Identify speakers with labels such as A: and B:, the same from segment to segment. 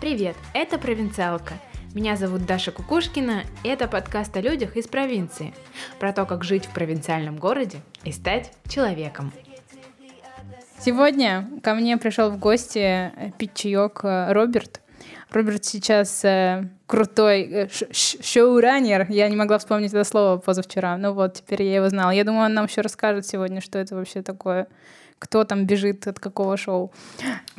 A: Привет, это «Провинциалка». Меня зовут Даша Кукушкина, и это подкаст о людях из провинции. Про то, как жить в провинциальном городе и стать человеком.
B: Сегодня ко мне пришел в гости э, пить чаек э, Роберт. Роберт сейчас э, крутой э, шоураннер. Я не могла вспомнить это слово позавчера. Ну вот, теперь я его знала. Я думаю, он нам еще расскажет сегодня, что это вообще такое кто там бежит от какого шоу.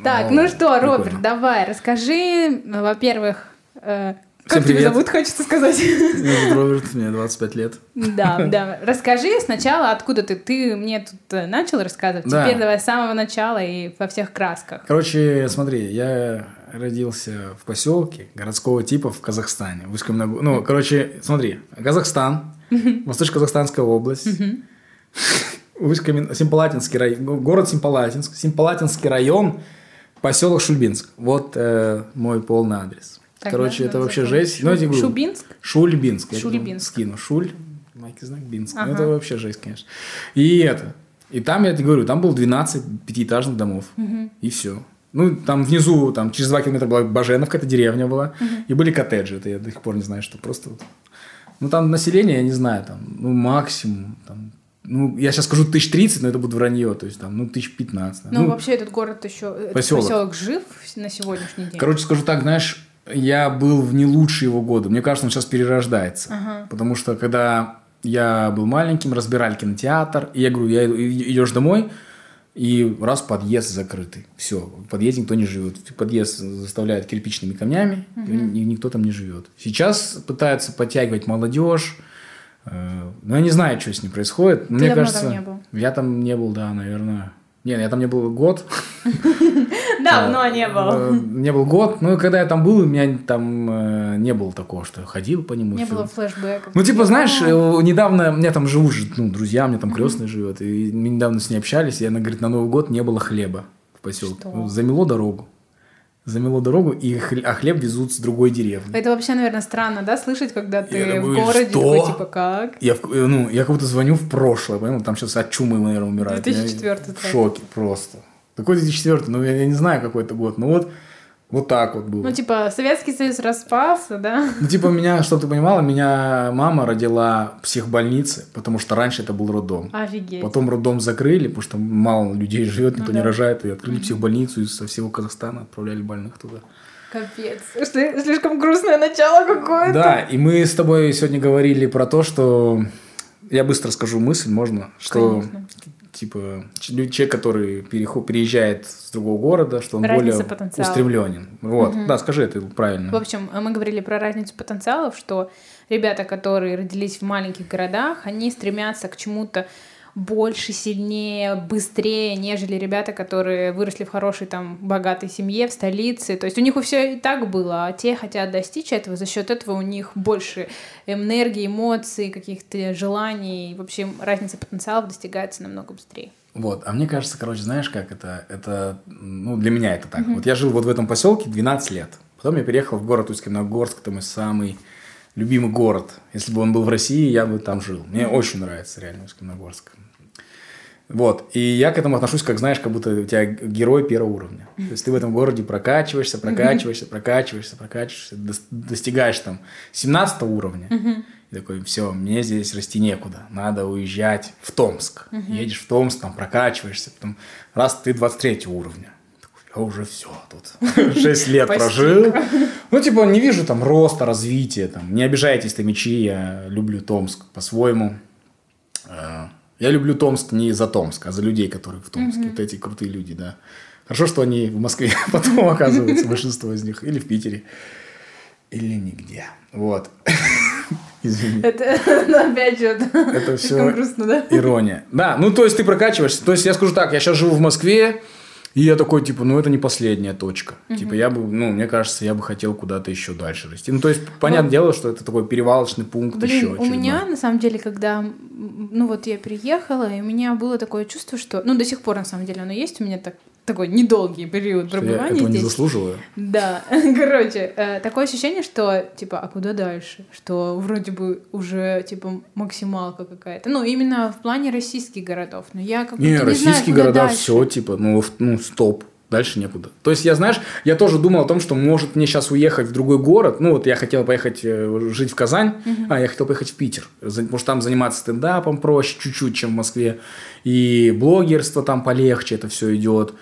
B: Так, ну, ну что, Роберт, давай, расскажи, во-первых, э, как тебя зовут, хочется сказать?
C: Меня зовут Роберт, мне 25 лет.
B: Да, да. Расскажи сначала, откуда ты. Ты мне тут э, начал рассказывать. Да. Теперь давай с самого начала и во всех красках.
C: Короче, смотри, я родился в поселке городского типа в Казахстане. В ну, короче, смотри, Казахстан, Восточно-Казахстанская область, Симпалатинский район, город Симпалатинск, Симпалатинский район, поселок Шульбинск. Вот э, мой полный адрес. Так, Короче, это вообще такое. жесть.
B: Шу... Ну, я Шубинск?
C: Шульбинск.
B: Шульбинск.
C: скину. Шуль, майки знак, Бинск. Ага. Ну, это вообще жесть, конечно. И это. И там, я тебе говорю, там было 12 пятиэтажных домов. Угу. И все. Ну, там внизу, там через 2 километра была Баженовка, это деревня была. Угу. И были коттеджи. Это я до сих пор не знаю, что просто вот. Ну, там население, я не знаю, там, ну, максимум, там, ну, я сейчас скажу тысяч тридцать, но это будет вранье, то есть там, ну, тысяч пятнадцать.
B: Ну, ну, вообще этот город еще, поселок. поселок жив на сегодняшний день?
C: Короче, скажу так, знаешь, я был в не лучшие его годы. Мне кажется, он сейчас перерождается. Ага. Потому что когда я был маленьким, разбирали кинотеатр, и я говорю, я идешь домой, и раз подъезд закрытый. Все, в подъезде никто не живет. Подъезд заставляют кирпичными камнями, угу. и никто там не живет. Сейчас пытаются подтягивать молодежь. Э, но я не знаю, что с ним происходит.
B: Ты Мне давно кажется, там не был?
C: Я там не был, да, наверное. Нет, я там не был год.
B: Давно не был. Э,
C: не был год. Ну, когда я там был, у меня там э, не было такого, что я ходил по нему.
B: Не было флешбеков.
C: Ну, типа, знаешь, э, недавно, у меня там живут ну, друзья, у меня там крестный живет, и мы недавно с ней общались, и она говорит, на Новый год не было хлеба в поселке. Замело дорогу замело дорогу, и а хлеб везут с другой деревни.
B: Это вообще, наверное, странно, да, слышать, когда ты я в городе, что? такой, типа, как?
C: Я, ну, я как будто звоню в прошлое, понял? Там сейчас от чумы, наверное, умирают.
B: 2004
C: я в шоке просто. Какой 2004 ну, я, я не знаю, какой это год, но вот вот так вот было.
B: Ну, типа, Советский Союз распался, да?
C: Ну, типа, меня, чтобы ты понимала, меня мама родила в психбольнице, потому что раньше это был роддом.
B: Офигеть.
C: Потом роддом закрыли, потому что мало людей живет, никто ну, да. не рожает, и открыли психбольницу, и со всего Казахстана отправляли больных туда.
B: Капец. Слишком грустное начало какое-то.
C: Да, и мы с тобой сегодня говорили про то, что... Я быстро скажу мысль, можно? Что Конечно типа человек, который переход, переезжает с другого города, что он Разница более потенциала. устремленен. Вот, угу. да, скажи это правильно.
B: В общем, мы говорили про разницу потенциалов, что ребята, которые родились в маленьких городах, они стремятся к чему-то больше, сильнее, быстрее, нежели ребята, которые выросли в хорошей там богатой семье, в столице. То есть у них все и так было, а те хотят достичь этого, за счет этого у них больше энергии, эмоций, каких-то желаний. В общем, разница потенциалов достигается намного быстрее.
C: Вот, а мне кажется, короче, знаешь, как это, это, ну, для меня это так. Mm-hmm. Вот я жил вот в этом поселке 12 лет. Потом я переехал в город Усть-Каменогорск, это мой самый любимый город. Если бы он был в России, я бы там жил. Мне очень нравится реально Усть-Каменогорск. Вот. И я к этому отношусь, как знаешь, как будто у тебя герой первого уровня. То есть ты в этом городе прокачиваешься, прокачиваешься, прокачиваешься, прокачиваешься, достигаешь там 17 уровня. И такой, все, мне здесь расти некуда, надо уезжать в Томск. Едешь в Томск, там прокачиваешься, потом раз ты 23 уровня. Я уже все тут 6 лет прожил. Ну, типа, не вижу там роста, развития. Там. Не обижайтесь, томичи, я люблю Томск по-своему. Я люблю Томск не за Томск, а за людей, которые в Томске. Mm-hmm. Вот эти крутые люди, да. Хорошо, что они в Москве потом оказываются, большинство из них. Или в Питере. Или нигде. Вот. Извини.
B: Это ну, опять же это
C: все грустно, да? ирония. Да, ну то есть ты прокачиваешься. То есть я скажу так, я сейчас живу в Москве, и я такой, типа, ну это не последняя точка. Угу. Типа, я бы, ну, мне кажется, я бы хотел куда-то еще дальше расти. Ну, то есть, понятное ну, дело, что это такой перевалочный пункт
B: блин,
C: еще.
B: У меня, на самом деле, когда, ну, вот я приехала, и у меня было такое чувство, что, ну, до сих пор, на самом деле, оно есть у меня так, такой недолгий период
C: Что я
B: пребывания
C: этого не
B: здесь.
C: заслуживаю.
B: Да, короче, э, такое ощущение, что, типа, а куда дальше? Что вроде бы уже, типа, максималка какая-то. Ну, именно в плане российских городов. Но я как-то
C: Не,
B: не, знаю,
C: российские
B: куда
C: города
B: дальше.
C: все, типа, ну, ну, стоп. Дальше некуда. То есть, я, знаешь, я тоже думал о том, что может мне сейчас уехать в другой город. Ну, вот я хотел поехать э, жить в Казань, а я хотел поехать в Питер. Потому что там заниматься стендапом проще чуть-чуть, чем в Москве. И блогерство там полегче, это все идет.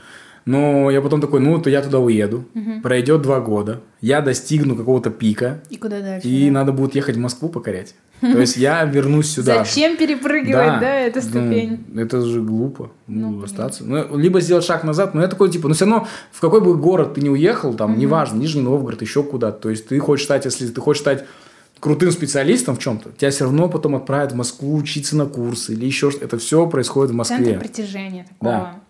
C: Но я потом такой, ну, то я туда уеду. Пройдет два года. Я достигну какого-то пика.
B: И куда дальше?
C: И
B: да?
C: надо будет ехать в Москву покорять. То есть я вернусь сюда.
B: Зачем перепрыгивать, да, эту
C: ну,
B: ступень?
C: это же глупо. Ну,
B: Ну,
C: остаться. Ну, либо сделать шаг назад, но я такой, типа, ну, все равно, в какой бы город ты не уехал, там, неважно, Нижний Новгород, еще куда-то. То есть, ты хочешь стать, если ты хочешь стать крутым специалистом в чем-то, тебя все равно потом отправят в Москву учиться на курсы или еще что-то. Это все происходит в
B: Центр
C: Москве.
B: притяжения такого.
C: Да.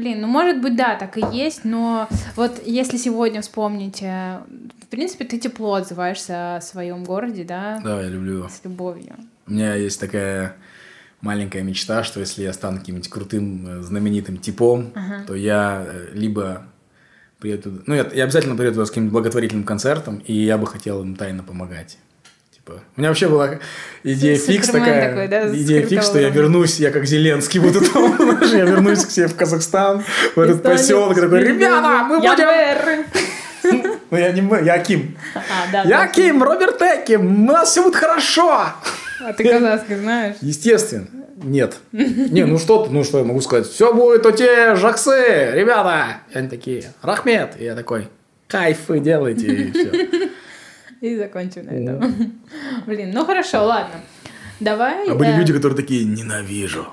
B: Блин, ну может быть, да, так и есть, но вот если сегодня вспомнить, э, в принципе, ты тепло отзываешься о своем городе, да,
C: Да, я люблю его.
B: с любовью.
C: У меня есть такая маленькая мечта, что если я стану каким-нибудь крутым, э, знаменитым типом, то я э, либо приеду. Ну, я, я обязательно приеду с каким-нибудь благотворительным концертом, и я бы хотел им тайно помогать. Типа, у меня вообще была идея
B: С-
C: фикс
B: Супермен
C: такая,
B: такой, да,
C: идея фикс, что я вернусь, я как Зеленский буду там, знаешь, я вернусь к себе в Казахстан, в этот поселок, такой, ребята, мы будем...
B: мэр!»
C: Ну, я не мы, я Аким.
B: А,
C: Я
B: да.
C: Аким, Роберт Аким, у нас все будет хорошо.
B: А ты казахский знаешь?
C: Естественно. Нет. Не, ну что ты, ну что я могу сказать? Все будет өте жақсы, ребята. И они такие, Рахмет. И я такой, кайф вы делаете, и все.
B: И закончим на этом. Блин, ну хорошо, ладно. Давай...
C: А были
B: э,
C: люди, которые такие, ненавижу.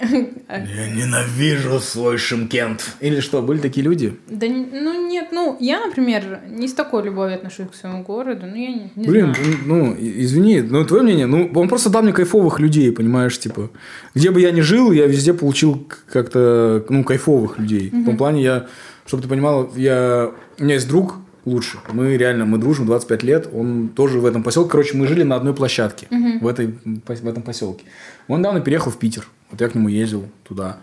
C: Я ненавижу свой Шимкент. Или что, были такие люди?
B: Да, ну нет, ну я, например, не с такой любовью отношусь к своему городу, ну я не, не
C: Блин,
B: знаю.
C: ну, извини, но твое мнение, ну, он просто дал мне кайфовых людей, понимаешь, типа, где бы я ни жил, я везде получил как-то, ну, кайфовых людей. В том плане я, чтобы ты понимала, я, у меня есть друг лучше, мы реально, мы дружим 25 лет, он тоже в этом поселке, короче, мы жили на одной площадке в, этой, в этом поселке. Он недавно переехал в Питер, вот я к нему ездил туда.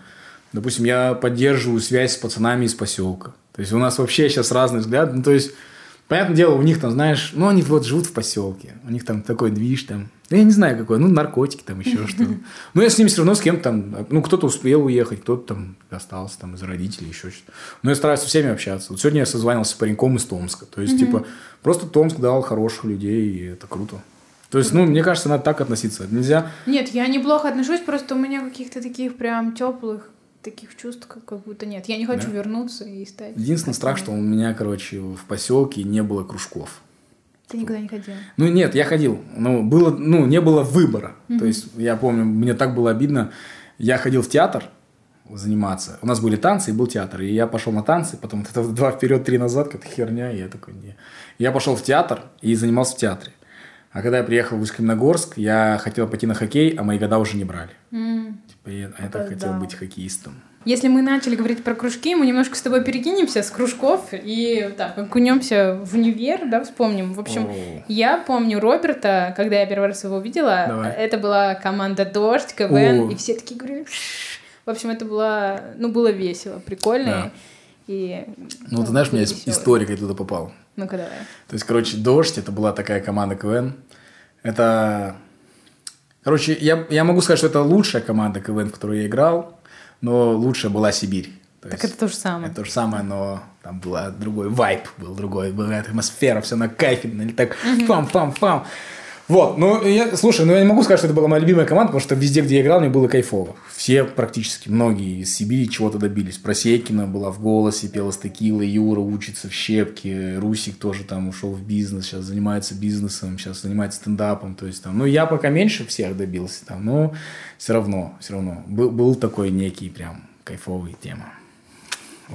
C: Допустим, я поддерживаю связь с пацанами из поселка. То есть у нас вообще сейчас разные взгляды. Ну, то есть Понятное дело, у них там, знаешь, ну, они вот живут в поселке, у них там такой движ там, ну, я не знаю какой, ну, наркотики там, еще что-то. Но я с ними все равно с кем-то там, ну, кто-то успел уехать, кто-то там остался там из родителей, еще что-то. Но я стараюсь со всеми общаться. Вот сегодня я созванивался с пареньком из Томска, то есть, типа, просто Томск дал хороших людей, и это круто. То есть, ну, мне кажется, надо так относиться. Нельзя...
B: Нет, я неплохо отношусь, просто у меня каких-то таких прям теплых таких чувств как, будто нет. Я не хочу
C: Да?
B: вернуться и стать.
C: Единственный страх, что у меня, короче, в поселке не было кружков.
B: Ты никуда не ходила.
C: Ну нет, я ходил, но было, ну не было выбора. То есть я помню, мне так было обидно. Я ходил в театр заниматься. У нас были танцы и был театр, и я пошел на танцы, потом это два вперед, три назад, какая-то херня, и я такой не. Я пошел в театр и занимался в театре. А когда я приехал в Усть-Каменогорск, я хотел пойти на хоккей, а мои года уже не брали. Типа, я, а я так хотел быть хоккеистом.
B: Если мы начали говорить про кружки, мы немножко с тобой перекинемся с кружков и так окунемся в универ, да, вспомним. В общем,
C: О.
B: я помню Роберта, когда я первый раз его увидела,
C: Давай.
B: это была команда Дождь, КВН,
C: О.
B: и все такие говорили. «Шш». В общем, это было, ну, было весело, прикольно.
C: Да.
B: И,
C: Ну, ты знаешь, у меня есть история, как я туда попал.
B: Ну-ка давай.
C: То есть, короче, «Дождь» — это была такая команда КВН. Это... Короче, я, я могу сказать, что это лучшая команда КВН, в которой я играл, но лучшая была Сибирь. То
B: Так
C: есть
B: это то же самое.
C: это то же самое, но там была другой вайб, был другой, была атмосфера, все на кайфе, так фам-фам-фам. Вот, ну, я, слушай, ну я не могу сказать, что это была моя любимая команда, потому что везде, где я играл, мне было кайфово. Все практически, многие из Сибири чего-то добились. Просекина была в голосе, пела с текилой, Юра учится в щепке, Русик тоже там ушел в бизнес, сейчас занимается бизнесом, сейчас занимается стендапом, то есть там, ну, я пока меньше всех добился там, но все равно, все равно, был, был такой некий прям кайфовый тема.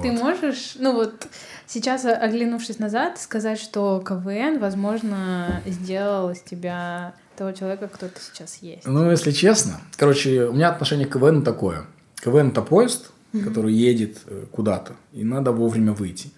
B: Ты
C: Вот.
B: можешь, ну вот сейчас, о- оглянувшись назад, сказать, что КВН, возможно, сделал из тебя того человека, кто ты сейчас есть.
C: Ну, если честно, короче, у меня отношение к КВН такое. КВН это поезд, который едет э, куда-то, и надо вовремя выйти.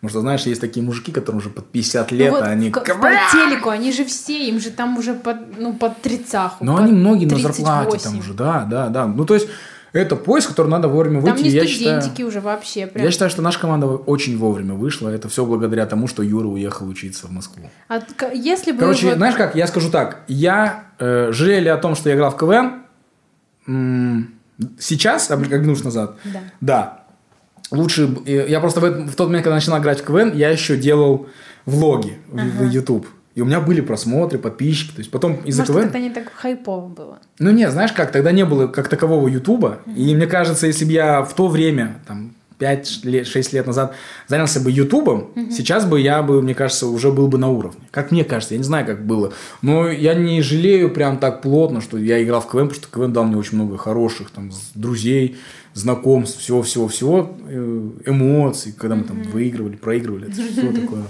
C: Потому что, знаешь, есть такие мужики, которым уже под 50 лет,
B: Ну вот
C: а они...
B: ка- по телеку, они же все, им же там уже под, ну, под тридцаху.
C: Но
B: под
C: они многие на
B: 38.
C: зарплате там уже, да, да, да. Ну, то есть, Это поезд, который надо вовремя
B: Там
C: выйти.
B: не
C: я
B: студентики
C: считаю,
B: уже вообще. Прям.
C: я считаю, что наша команда очень вовремя вышла. Это все благодаря тому, что Юра уехал учиться в Москву.
B: А если бы...
C: Короче,
B: вот-
C: знаешь как, я скажу так. Я э, жалели о том, что я играл в КВН. м, сейчас, оглянувшись назад,
B: Да.
C: да. Лучше... э, Я просто в, в тот момент, когда начинал играть в КВН, я еще делал влоги в, в YouTube. И у меня были просмотры, подписчики. То есть потом из-за КВН...
B: тогда не так хайпово было.
C: Ну не, знаешь как, тогда не было как такового Ютуба. И мне кажется, если бы я в то время, там, 5-6 лет назад занялся бы Ютубом, сейчас бы я бы, мне кажется, уже был бы на уровне. Как мне кажется, я не знаю, как было. Но я не жалею прям так плотно, что я играл в КВН, потому что КВН дал мне очень много хороших там друзей, знакомств, всего-всего-всего, э, эмоций, когда мы там выигрывали, проигрывали, это все такое.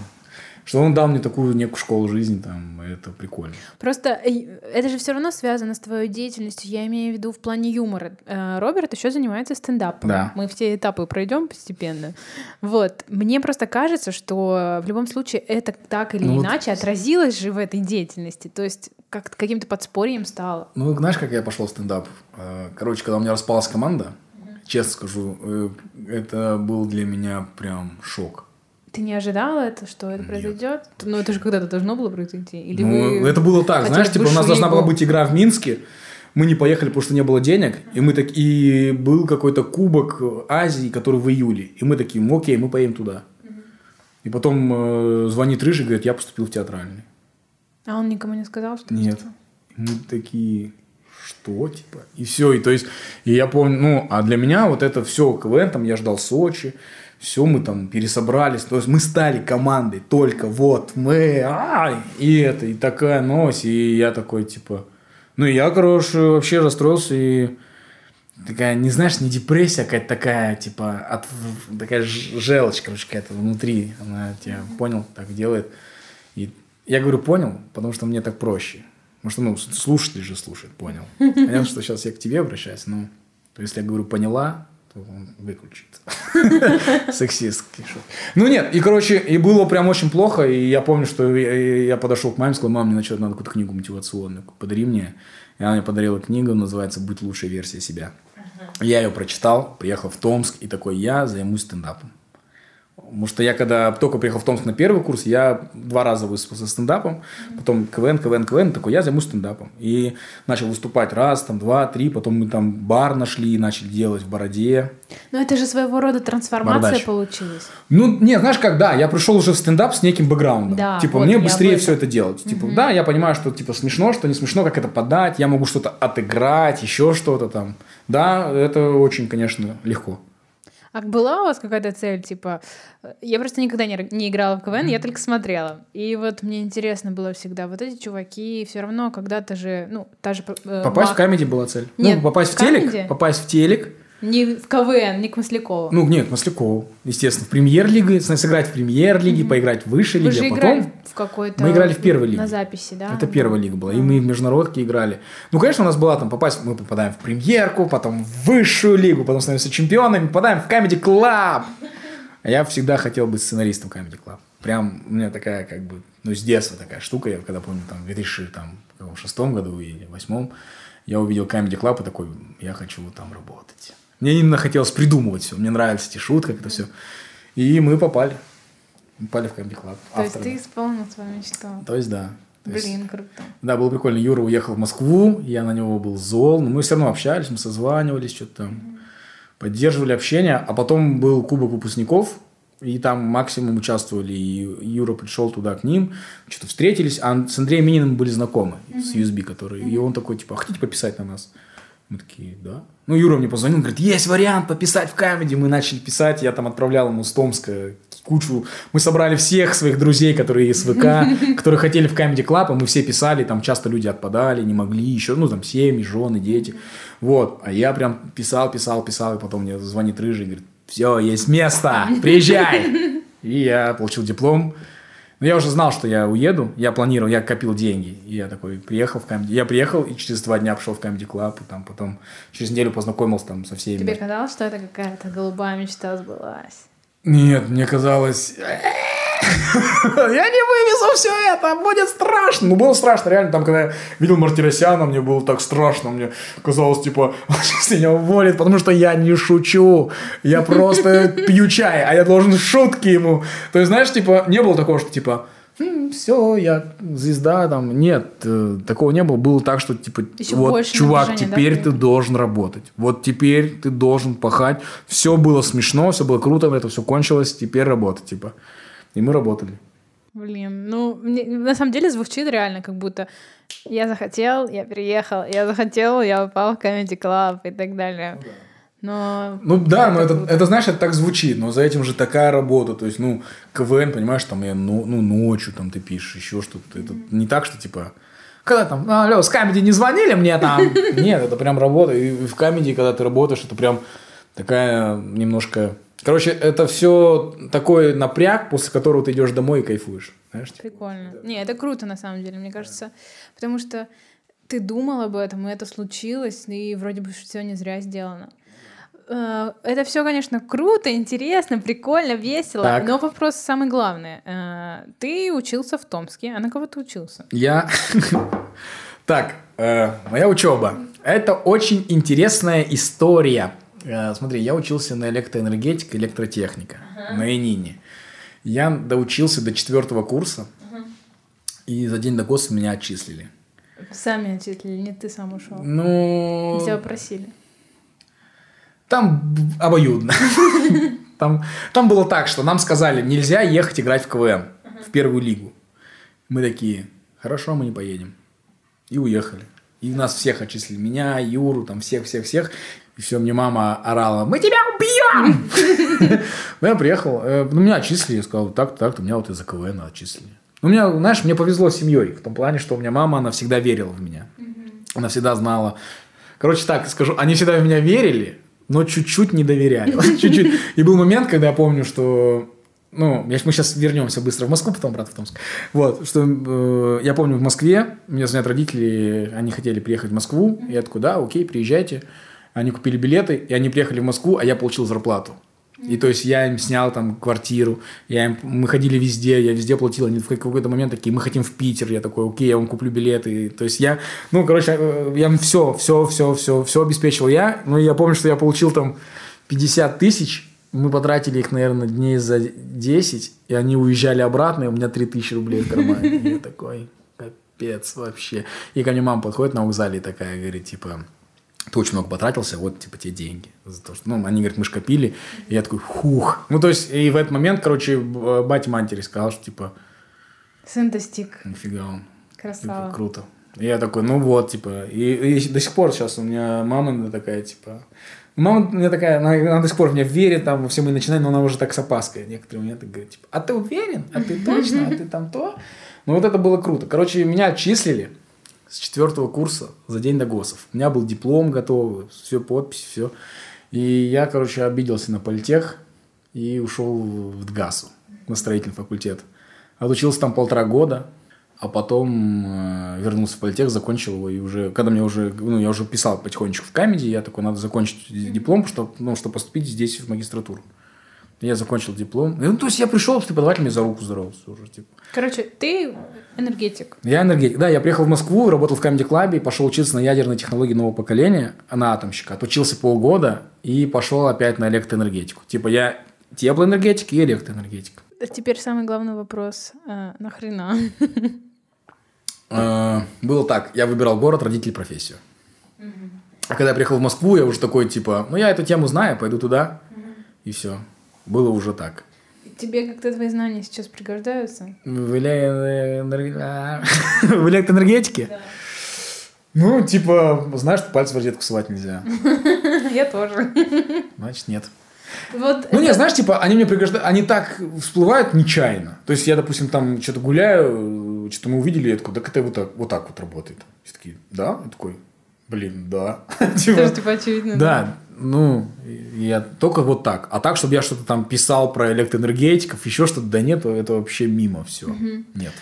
C: Что он дал мне такую некую школу жизни, там, это прикольно.
B: Просто э, это же все равно связано с твоей деятельностью. Я имею в виду в плане юмора. Э, Роберт еще занимается стендапом.
C: Да.
B: Мы все этапы пройдем постепенно. Вот. Мне просто кажется, что в любом случае это так или
C: Ну вот-
B: иначе отразилось же в этой деятельности. То есть как каким-то подспорьем стало.
C: Ну, знаешь, как я пошел в стендап? Э, Короче, когда у меня распалась команда, честно скажу, это был для меня прям шок.
B: Ты не ожидала это, что это произойдет? Ну, это же когда-то должно было произойти. Или
C: ну,
B: вы
C: это было так, знаешь, типа у нас должна была быть игра в Минске, мы не поехали, потому что не было денег, и мы так и был какой-то кубок Азии, который в июле, и мы такие, ну, окей, мы поедем туда. И потом э, звонит Рыжий, говорит, я поступил в театральный.
B: А он никому не сказал, что
C: Нет.
B: поступил?
C: Мы такие, что, типа? И все, и то есть, и я помню, ну, а для меня вот это все, КВН, там, я ждал Сочи, все, мы там пересобрались, то есть мы стали командой, только вот мы, ай, и это, и такая новость, и я такой, типа, ну, я, короче, вообще расстроился, и такая, не знаешь, не депрессия, а какая-то такая, типа, от, такая желчь, короче, какая-то внутри, она тебя, понял, так делает, и я говорю, понял, потому что мне так проще. Потому что, ну, слушатель же слушает, понял. Понятно, что сейчас я к тебе обращаюсь, но то если я говорю поняла, то он выключится. Сексистский шут. Ну нет, и, короче, и было прям очень плохо, и я помню, что я, я подошел к маме, сказал, мам, мне начать надо какую-то книгу мотивационную, подари мне. И она мне подарила книгу, называется «Будь лучшей версией себя». Я ее прочитал, приехал в Томск, и такой, я займусь стендапом. Потому что я когда только приехал в Томск на первый курс, я два раза выступил со стендапом, потом КВН, КВН, КВН, такой, я займусь стендапом. И начал выступать раз, там, два, три, потом мы там бар нашли, начали делать в Бороде.
B: Ну, это же своего рода трансформация
C: Бородач.
B: получилась.
C: Ну, не, знаешь, как, да, я пришел уже в стендап с неким бэкграундом.
B: Да,
C: типа,
B: вот
C: мне быстрее все это делать. Типа, да, я понимаю, что, типа, смешно, что не смешно, как это подать, я могу что-то отыграть, еще что-то там. Да, это очень, конечно, легко.
B: А была у вас какая-то цель, типа... Я просто никогда не, не играла в КВН, я только смотрела. И вот мне интересно было всегда, вот эти чуваки все равно когда-то же, ну, та же... э,
C: Попасть
B: Мак-
C: в камеди была цель.
B: Нет,
C: ну, попасть в,
B: в
C: телек, попасть в телек.
B: Не в КВН, не к Маслякову.
C: Ну, нет, Маслякову, естественно, в премьер-лиге, сыграть в премьер-лиге, поиграть в высшей
B: Вы
C: лиге, а потом...
B: в какой-то...
C: Мы играли в первой лиге.
B: На записи, да?
C: Это первая лига была. И мы в международке играли. Ну, конечно, у нас была там попасть, мы попадаем в премьерку, потом в высшую лигу, потом становимся чемпионами, попадаем в Comedy Club. А я всегда хотел быть сценаристом Comedy Club. Прям у меня такая, как бы, ну, с детства такая штука. Я когда помню, там, в 2006 году или 2008 я увидел Comedy Club и такой, я хочу там работать. Мне именно хотелось придумывать все. Мне нравились эти шутки, как это все. И мы попали. Попали в Comedy Club.
B: То есть ты исполнил свою мечту.
C: То есть, да. То есть-
B: Блин, круто.
C: да, было прикольно. Юра уехал в Москву, я на него был зол, но мы все равно общались, мы созванивались, что-то там, поддерживали общение. А потом был Кубок выпускников, и там максимум участвовали, и Юра пришел туда к ним, что-то встретились, а с Андреем Мининым были знакомы, с USB, который, и он такой, типа, а хотите пописать на нас? Мы такие, да. Ну, Юра мне позвонил, говорит, есть вариант пописать в камеди. Мы начали писать, я там отправлял ему с Томска кучу. Мы собрали всех своих друзей, которые из СВК, которые хотели в Comedy Club, и мы все писали, там часто люди отпадали, не могли еще, ну, там, семьи, жены, дети. Вот, а я прям писал, писал, писал, и потом мне звонит Рыжий и говорит, все, есть место, приезжай. И я получил диплом. Но я уже знал, что я уеду, я планировал, я копил деньги. И я такой приехал в Comedy. Я приехал и через два дня пошел в Comedy Club, и там потом через неделю познакомился там со всеми.
B: Тебе казалось, что это какая-то голубая мечта сбылась?
C: Нет, мне казалось... Я не вывезу все это, будет страшно. Ну, было страшно, реально. Там, когда я видел Мартиросяна, мне было так страшно. Мне казалось, типа, он сейчас меня уволит, потому что я не шучу. Я просто пью чай, а я должен шутки ему. То есть, знаешь, типа, не было такого, что, типа, все, я звезда, там, нет, э, такого не было. Было так, что, типа,
B: Еще
C: вот, чувак,
B: напряжения, да,
C: теперь ты должен работать. Вот теперь ты должен пахать. Все было смешно, все было круто, это все кончилось, теперь работа, типа. И мы работали.
B: Блин, ну, мне- на самом деле звучит реально, как будто я захотел, я переехал, я захотел, я попал в Comedy Club и так далее. Но...
C: Ну да, но это,
B: круто.
C: это, знаешь, это так звучит, но за этим же такая работа. То есть, ну, КВН, понимаешь, там я, ну, ну ночью там ты пишешь, еще что-то. Это не так, что типа. Когда там, «А, алло, с камеди не звонили мне там? Нет, это прям работа. И в камеди, когда ты работаешь, это прям такая немножко... Короче, это все такой напряг, после которого ты идешь домой и кайфуешь. Знаешь, типа.
B: Прикольно. Не, это круто на самом деле, мне кажется, потому что ты думал об этом, и это случилось, и вроде бы все не зря сделано. Э, Это все, конечно, круто, интересно, прикольно, весело,
C: Так.
B: но вопрос самый главный. Э, Ты учился в Томске, а на кого ты учился?
C: Я... Так, э, моя учеба. Это очень интересная история. Э, смотри, я учился на электроэнергетика, электротехника на ИНИНе. Я доучился до четвертого курса, и за день до ГОСа меня отчислили.
B: Сами отчислили, не ты сам ушел.
C: Ну,
B: Тебя просили.
C: там обоюдно. Там, там было так, что нам сказали, нельзя ехать играть в КВН, в первую лигу. Мы такие, хорошо, мы не поедем. И уехали. И нас всех отчислили. Меня, Юру, там всех-всех-всех. И все, мне мама орала, мы тебя убьем! Ну, я приехал, э, ну, меня отчислили, я сказал, так-то, так-то, меня вот из-за КВН отчислили. Ну, меня, знаешь, мне повезло с семьей, в том плане, что у меня мама, она всегда верила в меня. Она всегда знала. Короче, так скажу, они всегда в меня верили, но чуть-чуть не доверяли. Чуть-чуть. И был момент, когда я помню, что ну, мы сейчас вернемся быстро в Москву, потом обратно в Томск. Вот, что э, я помню в Москве, меня звонят родители, они хотели приехать в Москву, и я такой, да, окей, приезжайте. Они купили билеты, и они приехали в Москву, а я получил зарплату. И то есть я им снял там квартиру, я им, мы ходили везде, я везде платил, они в какой-то момент такие, мы хотим в Питер, я такой, окей, я вам куплю билеты. И, то есть я, ну, короче, э, я им все, все, все, все, все обеспечил я, ну, я помню, что я получил там 50 тысяч, мы потратили их, наверное, дней за 10, и они уезжали обратно, и у меня 3 тысячи рублей в кармане. Я такой, капец вообще. И ко мне мама подходит на вокзале такая говорит, типа, ты очень много потратился, вот, типа, те деньги. За то, что, ну, они, говорят, мы ж копили. И я такой, хух. Ну, то есть, и в этот момент, короче, б- батя матери сказал, что, типа,
B: Сын достиг.
C: нифига он.
B: Красава.
C: Типа, круто. И я такой, ну вот, типа, и, и до сих пор сейчас у меня мама такая, типа, мама у меня такая, она, она до сих пор в меня верит, там, во все мои начинания, но она уже так с опаской. Некоторые моменты говорят, типа, а ты уверен? А ты точно? А ты там то? Ну, вот это было круто. Короче, меня отчислили с четвертого курса за день до ГОСов. У меня был диплом готовый, все, подпись, все. И я, короче, обиделся на политех и ушел в ДГАСу, на строительный факультет. Отучился там полтора года, а потом э, вернулся в политех, закончил его, и уже, когда мне уже, ну, я уже писал потихонечку в камеди, я такой, надо закончить диплом, чтобы, ну, чтобы поступить здесь в магистратуру. Я закончил диплом. Ну, то есть я пришел, преподаватель мне за руку здоровался уже, типа.
B: Короче, ты энергетик.
C: Я энергетик. Да, я приехал в Москву, работал в Камеди Клабе, пошел учиться на ядерной технологии нового поколения, на атомщика. Отучился полгода и пошел опять на электроэнергетику. Типа я теплоэнергетик и электроэнергетик.
B: А Теперь самый главный вопрос. А, нахрена?
C: Э, Было так, я выбирал город, родители, профессию. А когда я приехал в Москву, я уже такой, типа, ну я эту тему знаю, пойду туда. И все. Было уже так.
B: Тебе как-то твои знания сейчас пригождаются?
C: В, эле- энерг- в электроэнергетике? Ну, типа, знаешь, что пальцы в розетку сувать нельзя.
B: Я тоже.
C: Значит, нет.
B: Вот
C: Ну, не,
B: это-
C: знаешь, типа, они мне пригождаются, они так всплывают нечаянно. То есть, я, допустим, там что-то гуляю, что-то мы увидели, я такой, так это вот так вот, так вот работает. Все такие, да? Я такой, блин, да. Типа,
B: Тоже, типа, очевидно.
C: Да, ну, я только вот так. А так, чтобы я что-то там писал про электроэнергетиков, еще что-то, да нет, это вообще мимо все. Нет.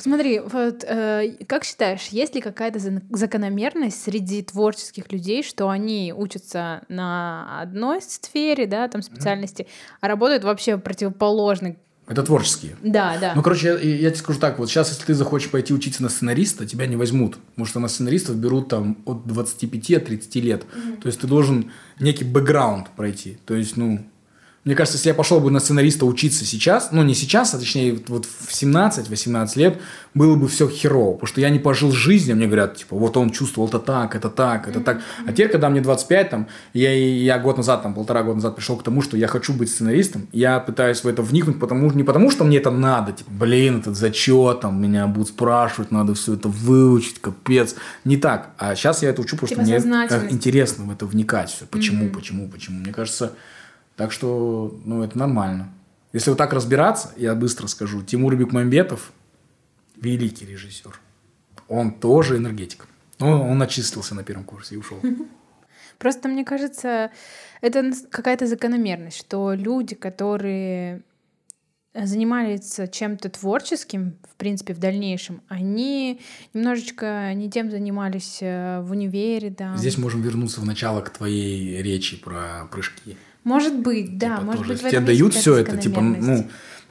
B: Смотри, вот э, как считаешь, есть ли какая-то закономерность среди творческих людей, что они учатся на одной сфере, да, там специальности, а работают вообще в противоположной
C: Это творческие.
B: Да, да.
C: Ну, короче, я, я тебе скажу так, вот сейчас, если ты захочешь пойти учиться на сценариста, тебя не возьмут, потому что на сценаристов берут там от 25 от 30 лет. То есть ты должен некий бэкграунд пройти. То есть, ну, мне кажется, если я пошел бы на сценариста учиться сейчас, ну не сейчас, а точнее вот в 17-18 лет, было бы все херово, потому что я не пожил жизнь, а мне говорят, типа, вот он чувствовал это так, это так, это так. А теперь, когда мне 25, там, я, я год назад, там, полтора года назад пришел к тому, что я хочу быть сценаристом, я пытаюсь в это вникнуть, потому, не потому, что мне это надо, типа, блин, этот зачет, там, меня будут спрашивать, надо все это выучить, капец. Не так. А сейчас я это учу, потому
B: Типа
C: что мне э, интересно в это вникать все. Почему, почему, почему. Мне кажется, так что, ну, это нормально. Если вот так разбираться, я быстро скажу, Тимур Бекмамбетов – великий режиссер. Он тоже энергетик. Ну, он отчислился на первом курсе и ушел.
B: Просто мне кажется, это какая-то закономерность, что люди, которые занимались чем-то творческим, в принципе, в дальнейшем, они немножечко не тем занимались э, в универе, да.
C: Здесь можем вернуться в начало к твоей речи про прыжки.
B: Может быть, да,
C: Типа,
B: может
C: тоже,
B: быть,
C: тебе дают все это, типа, ну,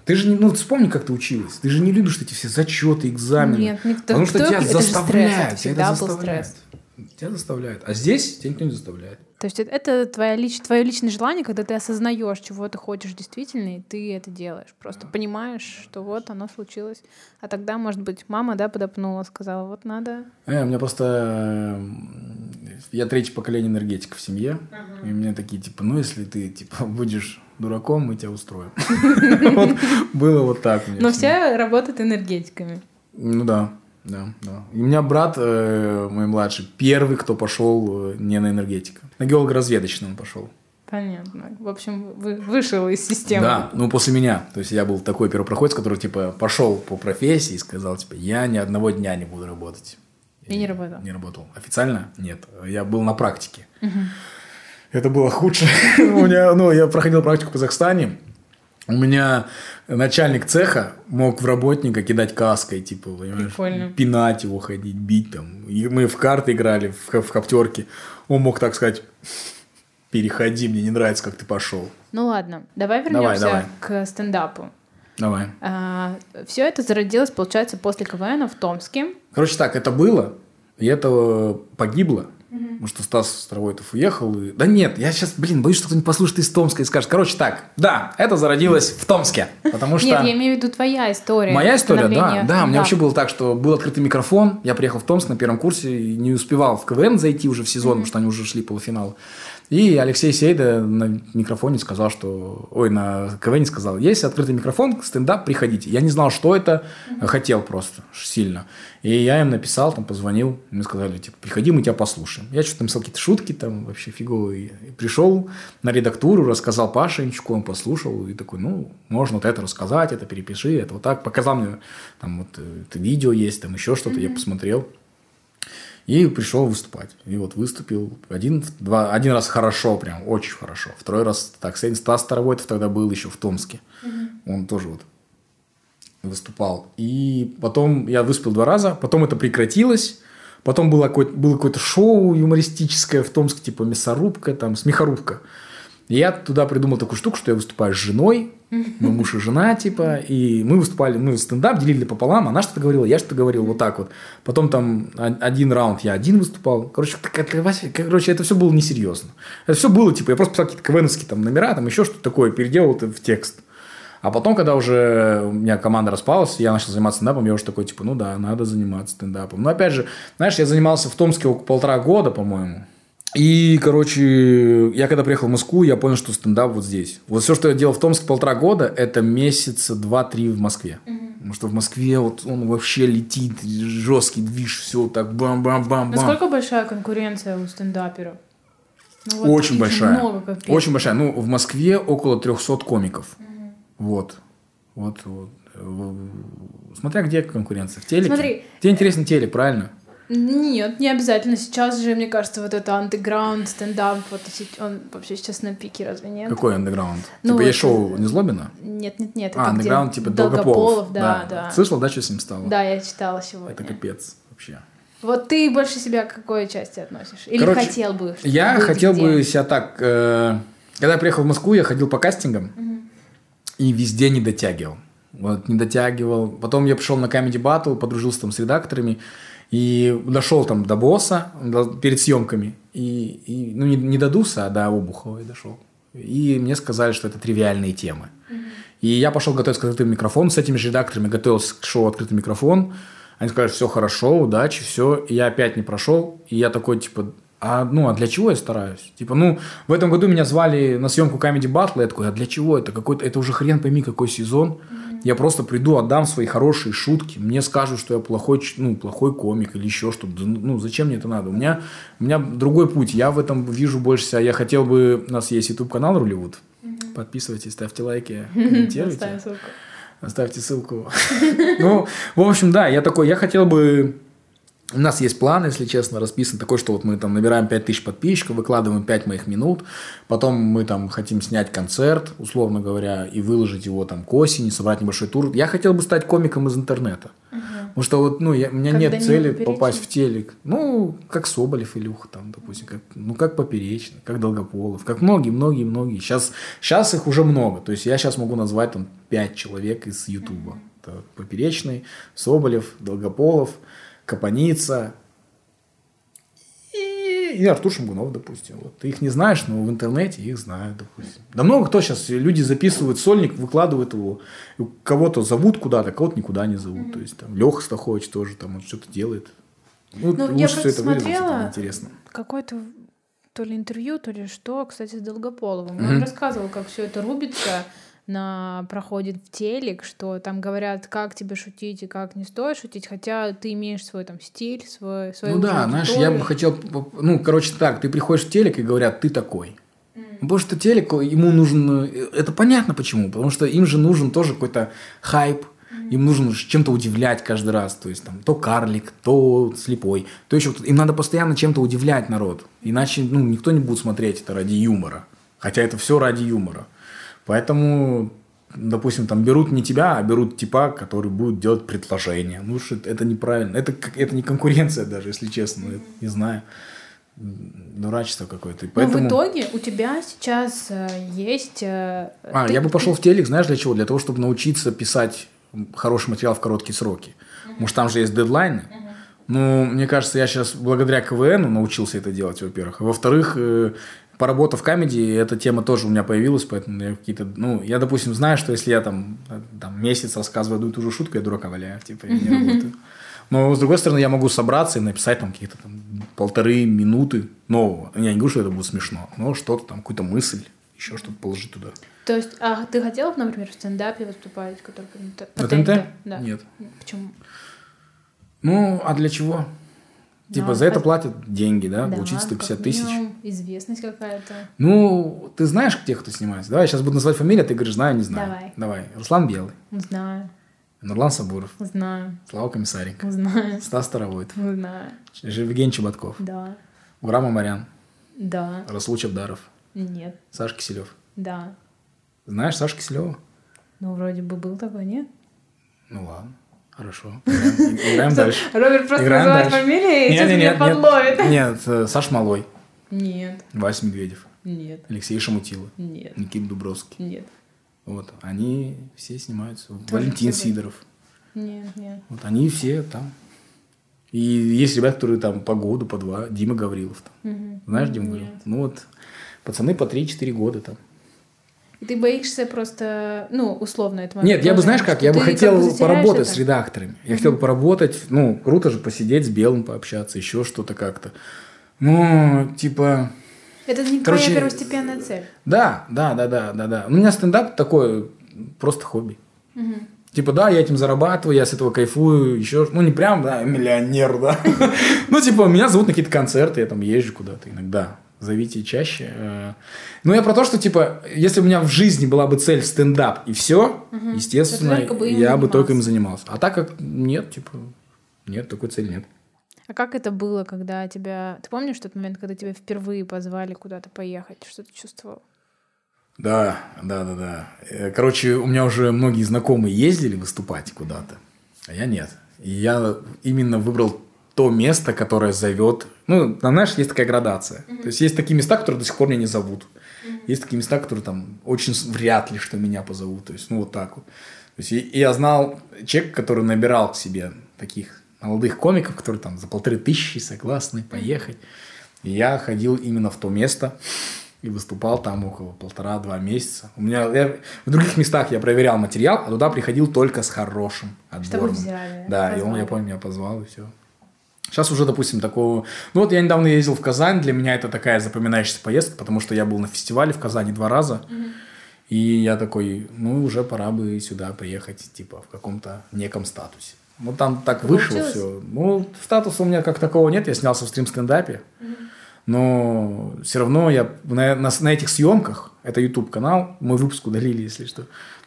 C: ты же не, ну, вспомни, как ты училась. Ты же не любишь эти все зачеты, экзамены.
B: Нет, никто-
C: Потому что
B: кто-
C: тебя
B: это же стресс,
C: заставляют.
B: это всегда был
C: заставляют.
B: стресс.
C: Тебя заставляют. А здесь тебя никто не заставляет.
B: То есть это- твоя лич... твое личное желание, когда ты осознаешь, чего ты хочешь действительно, и ты это делаешь. Просто понимаешь, что вот оно случилось. А тогда, может быть, мама, да, подопнула, сказала, вот надо.
C: Э, у меня просто... э, Я третье поколение энергетиков в семье. И у меня такие, типа, ну, если ты, типа, будешь дураком, мы тебя устроим. Было вот так.
B: Но все работают энергетиками.
C: Ну да, да, да. И у меня брат, э, мой младший, первый, кто пошел э, не на энергетика. На геолого-разведочный он пошел.
B: Понятно. В общем, вы вышел из системы.
C: Да, ну после меня. То есть я был такой первопроходец, который, типа, пошел по профессии и сказал, типа, я ни одного дня не буду работать.
B: И не работал.
C: Не работал. Официально? Нет. Я был на практике. Это было худше. У меня, ну, я проходил практику в Казахстане. У меня начальник цеха мог в работника кидать каской, типа, понимаешь,
B: Прикольно.
C: пинать его, ходить, бить там. И мы в карты играли, в, в коптерке. Он мог так сказать, переходи, мне не нравится, как ты пошел.
B: Ну ладно, давай
C: Давай,
B: вернемся
C: давай.
B: к стендапу.
C: Давай.
B: все это зародилось, получается, после КВН в Томске.
C: Короче, так, это было, и это погибло. Потому что Стас Старовойтов уехал. И... Да нет, я сейчас, блин, боюсь, что кто-нибудь послушает из Томска и скажет. Короче, так, да, это зародилось в Томске. Потому что...
B: Нет, я имею в виду твоя история.
C: Моя история, да, да, у меня вообще было так, что был открытый микрофон, я приехал в Томск на первом курсе и не успевал в КВН зайти уже в сезон, потому что они уже шли полуфинал. И Алексей Сейда на микрофоне сказал, что... Ой, на КВН сказал, есть открытый микрофон, стендап, приходите. Я не знал, что это, хотел просто сильно. И я им написал, там, позвонил, мне сказали, типа, приходи, мы тебя послушаем. Я что-то написал какие-то шутки там вообще фиговые. И пришел на редактуру, рассказал Паше Инчуку, он послушал и такой, ну, можно вот это рассказать, это перепиши, это вот так. Показал мне, там, вот, э, это видео есть, там, еще что-то, я посмотрел. И пришел выступать. И вот выступил один, два, один раз хорошо, прям очень хорошо. Второй раз так. Стас Старовойтов тогда был еще в Томске. Он тоже вот выступал. И потом я выступил два раза, потом это прекратилось. Потом было какое-то, было какое-то шоу юмористическое в Томске, типа мясорубка, там, смехорубка. И я туда придумал такую штуку, что я выступаю с женой, мой муж и жена, типа, и мы выступали, мы стендап делили пополам, она что-то говорила, я что-то говорил, вот так вот. Потом там один раунд я один выступал. Короче, короче, это все было несерьезно. Это все было, типа, я просто писал какие-то КВНовские там номера, там еще что-то такое, переделал это в текст. А потом, когда уже у меня команда распалась, я начал заниматься стендапом, я уже такой, типа, ну да, надо заниматься стендапом. Но опять же, знаешь, я занимался в Томске около полтора года, по-моему. И, короче, я когда приехал в Москву, я понял, что стендап вот здесь. Вот все, что я делал в Томске полтора года, это месяца два-три в Москве. Потому что в Москве вот он вообще летит, жесткий движ, все так бам-бам-бам-бам.
B: Насколько большая конкуренция у стендаперов? Ну, вот
C: Очень большая.
B: Много.
C: Очень большая. Ну, в Москве около 300 комиков. Вот. Вот, вот. В- Смотря где конкуренция. В телеке.
B: Смотри.
C: Тебе интересен телек, правильно?
B: Нет, не обязательно. Сейчас же, мне кажется, вот это андеграунд, стендап, вот он вообще сейчас на пике, разве нет?
C: Какой андеграунд?
B: Ну,
C: типа есть
B: это-
C: шоу Незлобина?
B: Нет, нет, нет.
C: А, андеграунд типа Долгополов.
B: да, да.
C: Слышал, да, что с ним стало?
B: Да, я читала сегодня.
C: Это капец вообще.
B: Вот ты больше себя к какой части относишь? Или
C: Короче,
B: хотел бы?
C: Я хотел
B: где?
C: бы себя так... э, когда я приехал в Москву, я ходил по кастингам и везде не дотягивал. вот, не дотягивал. Потом я пришел на Comedy Battle, подружился там с редакторами, и дошел там до босса перед съемками. И, и, ну, не, не до Дуса, а до Обухова я дошел. И мне сказали, что это тривиальные темы. И я пошел готовиться к открытому микрофону. С этими же редакторами готовился к шоу «Открытый микрофон». Они сказали, все хорошо, удачи, все. И я опять не прошел. И я такой, типа, а, ну, а для чего я стараюсь? Типа, ну, в этом году меня звали на съемку Comedy Battle. Я такой, а для чего это? Какой-то, это уже хрен пойми, какой сезон. Я просто приду, отдам свои хорошие шутки. Мне скажут, что я плохой, ну, плохой комик или еще что-то. Ну, зачем мне это надо? У меня, у меня другой путь. Я в этом вижу больше себя. Я хотел бы... У нас есть YouTube-канал Ролливуд. Подписывайтесь, ставьте лайки, комментируйте.
B: Ссылку.
C: Оставьте ссылку. Ну, в общем, да, я такой, я хотел бы... У нас есть план, если честно, расписан такой, что вот мы там набираем 5000 подписчиков, выкладываем 5 моих минут, потом мы там хотим снять концерт, условно говоря, и выложить его там к осени, собрать небольшой тур. Я хотел бы стать комиком из интернета. Потому что вот, ну, я- у меня
B: Как
C: нет цели попасть в телек. Ну, как Соболев, Илюха там, допустим, как, ну, как Поперечный, как Долгополов, как многие, многие, многие. Сейчас, сейчас их уже много. То есть я сейчас могу назвать там 5 человек из Ютуба. Это Поперечный, Соболев, Долгополов, Капаница и, и Артур Шамгунов, допустим. Вот. Ты их не знаешь, но в интернете их знают, допустим. Да много кто сейчас, люди записывают сольник, выкладывают его, кого-то зовут куда-то, кого-то никуда не зовут. То есть там Леха Стахович тоже там он что-то делает. Ну,
B: Ну,
C: лучше
B: я просто
C: вырезать,
B: смотрела-
C: это интересно.
B: Какое-то то ли интервью, то ли что, кстати, с Долгополовым. Он рассказывал, как все это рубится, на, проходит в телек, что там говорят, как тебе шутить и как не стоит шутить, хотя ты имеешь свой там стиль, свой, свою
C: Ну да, знаешь, я бы хотел, ну, короче, так, ты приходишь в телек и говорят, ты такой. Потому что телек, ему нужен, э, это понятно почему, потому что им же нужен тоже какой-то хайп, им нужно чем-то удивлять каждый раз, то есть там то карлик, то слепой, то еще им надо постоянно чем-то удивлять народ, иначе ну, никто не будет смотреть это ради юмора, хотя это все ради юмора. Поэтому, допустим, там берут не тебя, а берут типа, который будет делать предложение. Ну, что это неправильно. Это, это не конкуренция даже, если честно. Я не знаю. Дурачество какое-то. И
B: Но
C: Поэтому...
B: в итоге у тебя сейчас э, есть... э,
C: А,
B: ты-
C: я бы пошел в телек, знаешь, для чего? Для того, чтобы научиться писать хороший материал в короткие сроки. Потому что там же есть дедлайны. Ну, мне кажется, я сейчас благодаря КВН научился это делать, во-первых. А во-вторых, э, поработав в камеди, эта тема тоже у меня появилась, поэтому я какие-то... Ну, я, допустим, знаю, что если я там, там месяц рассказываю одну и ту же шутку, я дурака валяю, типа, я не работаю. Но, с другой стороны, я могу собраться и написать там какие-то там полторы минуты нового. Я не говорю, что это будет смешно, но что-то там, какую-то мысль, еще что-то положить туда.
B: То есть, а ты хотела, бы, например, в стендапе выступать, который
C: На ТНТ?
B: Да.
C: Нет.
B: Почему?
C: Ну, а для чего? Типа за это платят деньги, да?
B: Да,
C: Получить 150
B: как
C: тысяч.
B: Известность какая-то.
C: Ну, ты знаешь тех, кто снимается? Давай, я сейчас буду называть фамилию, а ты говоришь, знаю, не знаю.
B: Давай.
C: Давай. Руслан Белый,
B: Знаю,
C: Нурлан Сабуров,
B: знаю,
C: Слава Комиссаренко,
B: знаю,
C: Стас Старовойтов,
B: знаю.
C: Евгений Чеботков,
B: Да,
C: Гурам Амарян,
B: да,
C: Расул Чабдаров,
B: нет,
C: Саша Киселев.
B: да.
C: Знаешь Сашу Киселева?
B: Ну, вроде бы был такой, нет?
C: Ну ладно, хорошо. Играем, дальше.
B: Роберт просто
C: Играем
B: называет
C: дальше.
B: фамилии и
C: Нет,
B: меня
C: нет,
B: подловит.
C: нет, нет, э, Саш Малой,
B: Нет,
C: Вася Медведев,
B: нет,
C: Алексей Шамутило,
B: нет,
C: Никита Дубровский.
B: нет,
C: Вот, они все снимаются.
B: Тоже
C: Валентин. Сидоров.
B: нет, нет.
C: Вот они все там. И есть ребята, которые там по году, по два. Дима Гаврилов там.
B: Мгм.
C: Знаешь, Дима Гаврилов? Ну вот, пацаны по 3-4 года там.
B: Ты боишься просто, ну, условно это
C: Нет, я бы, знаешь как, я бы хотел
B: затеряешь
C: поработать
B: это.
C: с редакторами. Я хотел бы поработать, ну, круто же посидеть с Белым, пообщаться, еще что-то как-то. Ну, типа,
B: Это не
C: Короче,
B: твоя первостепенная цель.
C: да, да, да, да, да, да. У меня стендап такое просто хобби. Типа, да, я этим зарабатываю, я с этого кайфую, еще, ну, не прям, да, миллионер, да. Ну, типа, меня зовут на какие-то концерты, я там езжу куда-то иногда. Зовите чаще. Э, Ну, я про то, что, типа, если у меня в жизни была бы цель стендап и все, естественно,
B: ты только бы
C: я бы только им
B: занимался.
C: занимался. А так как нет, типа, нет, такой цели нет.
B: А как это было, когда тебя... Ты помнишь тот момент, когда тебя впервые позвали куда-то поехать? Что ты чувствовал?
C: Да, да, да, да. Э, Короче, у меня уже многие знакомые ездили выступать куда-то, а я нет. И я именно выбрал то место, которое зовет. Ну, знаешь, есть такая градация. То есть есть такие места, которые до сих пор меня не зовут. Есть такие места, которые там очень вряд ли что меня позовут. То есть, ну, вот так вот. есть, и, я знал человека, который набирал к себе таких молодых комиков, которые там за полторы тысячи согласны поехать. И я ходил именно в то место и выступал там около полтора-два месяца. У меня я, в других местах я проверял материал, а туда приходил только с хорошим отбором.
B: Чтобы взяли,
C: Да, и он, я помню, меня позвал и все. Сейчас уже, допустим, такого... Ну вот я недавно ездил в Казань, для меня это такая запоминающаяся поездка, потому что я был на фестивале в Казани два раза, и я такой, ну уже пора бы сюда приехать, типа, в каком-то неком статусе. Ну там так вышло все. Ну, статуса у меня как такового нет, я снялся в стрим-стендапе, но все равно я на, на, на этих съемках, это YouTube канал, мой выпуск удалили, если что,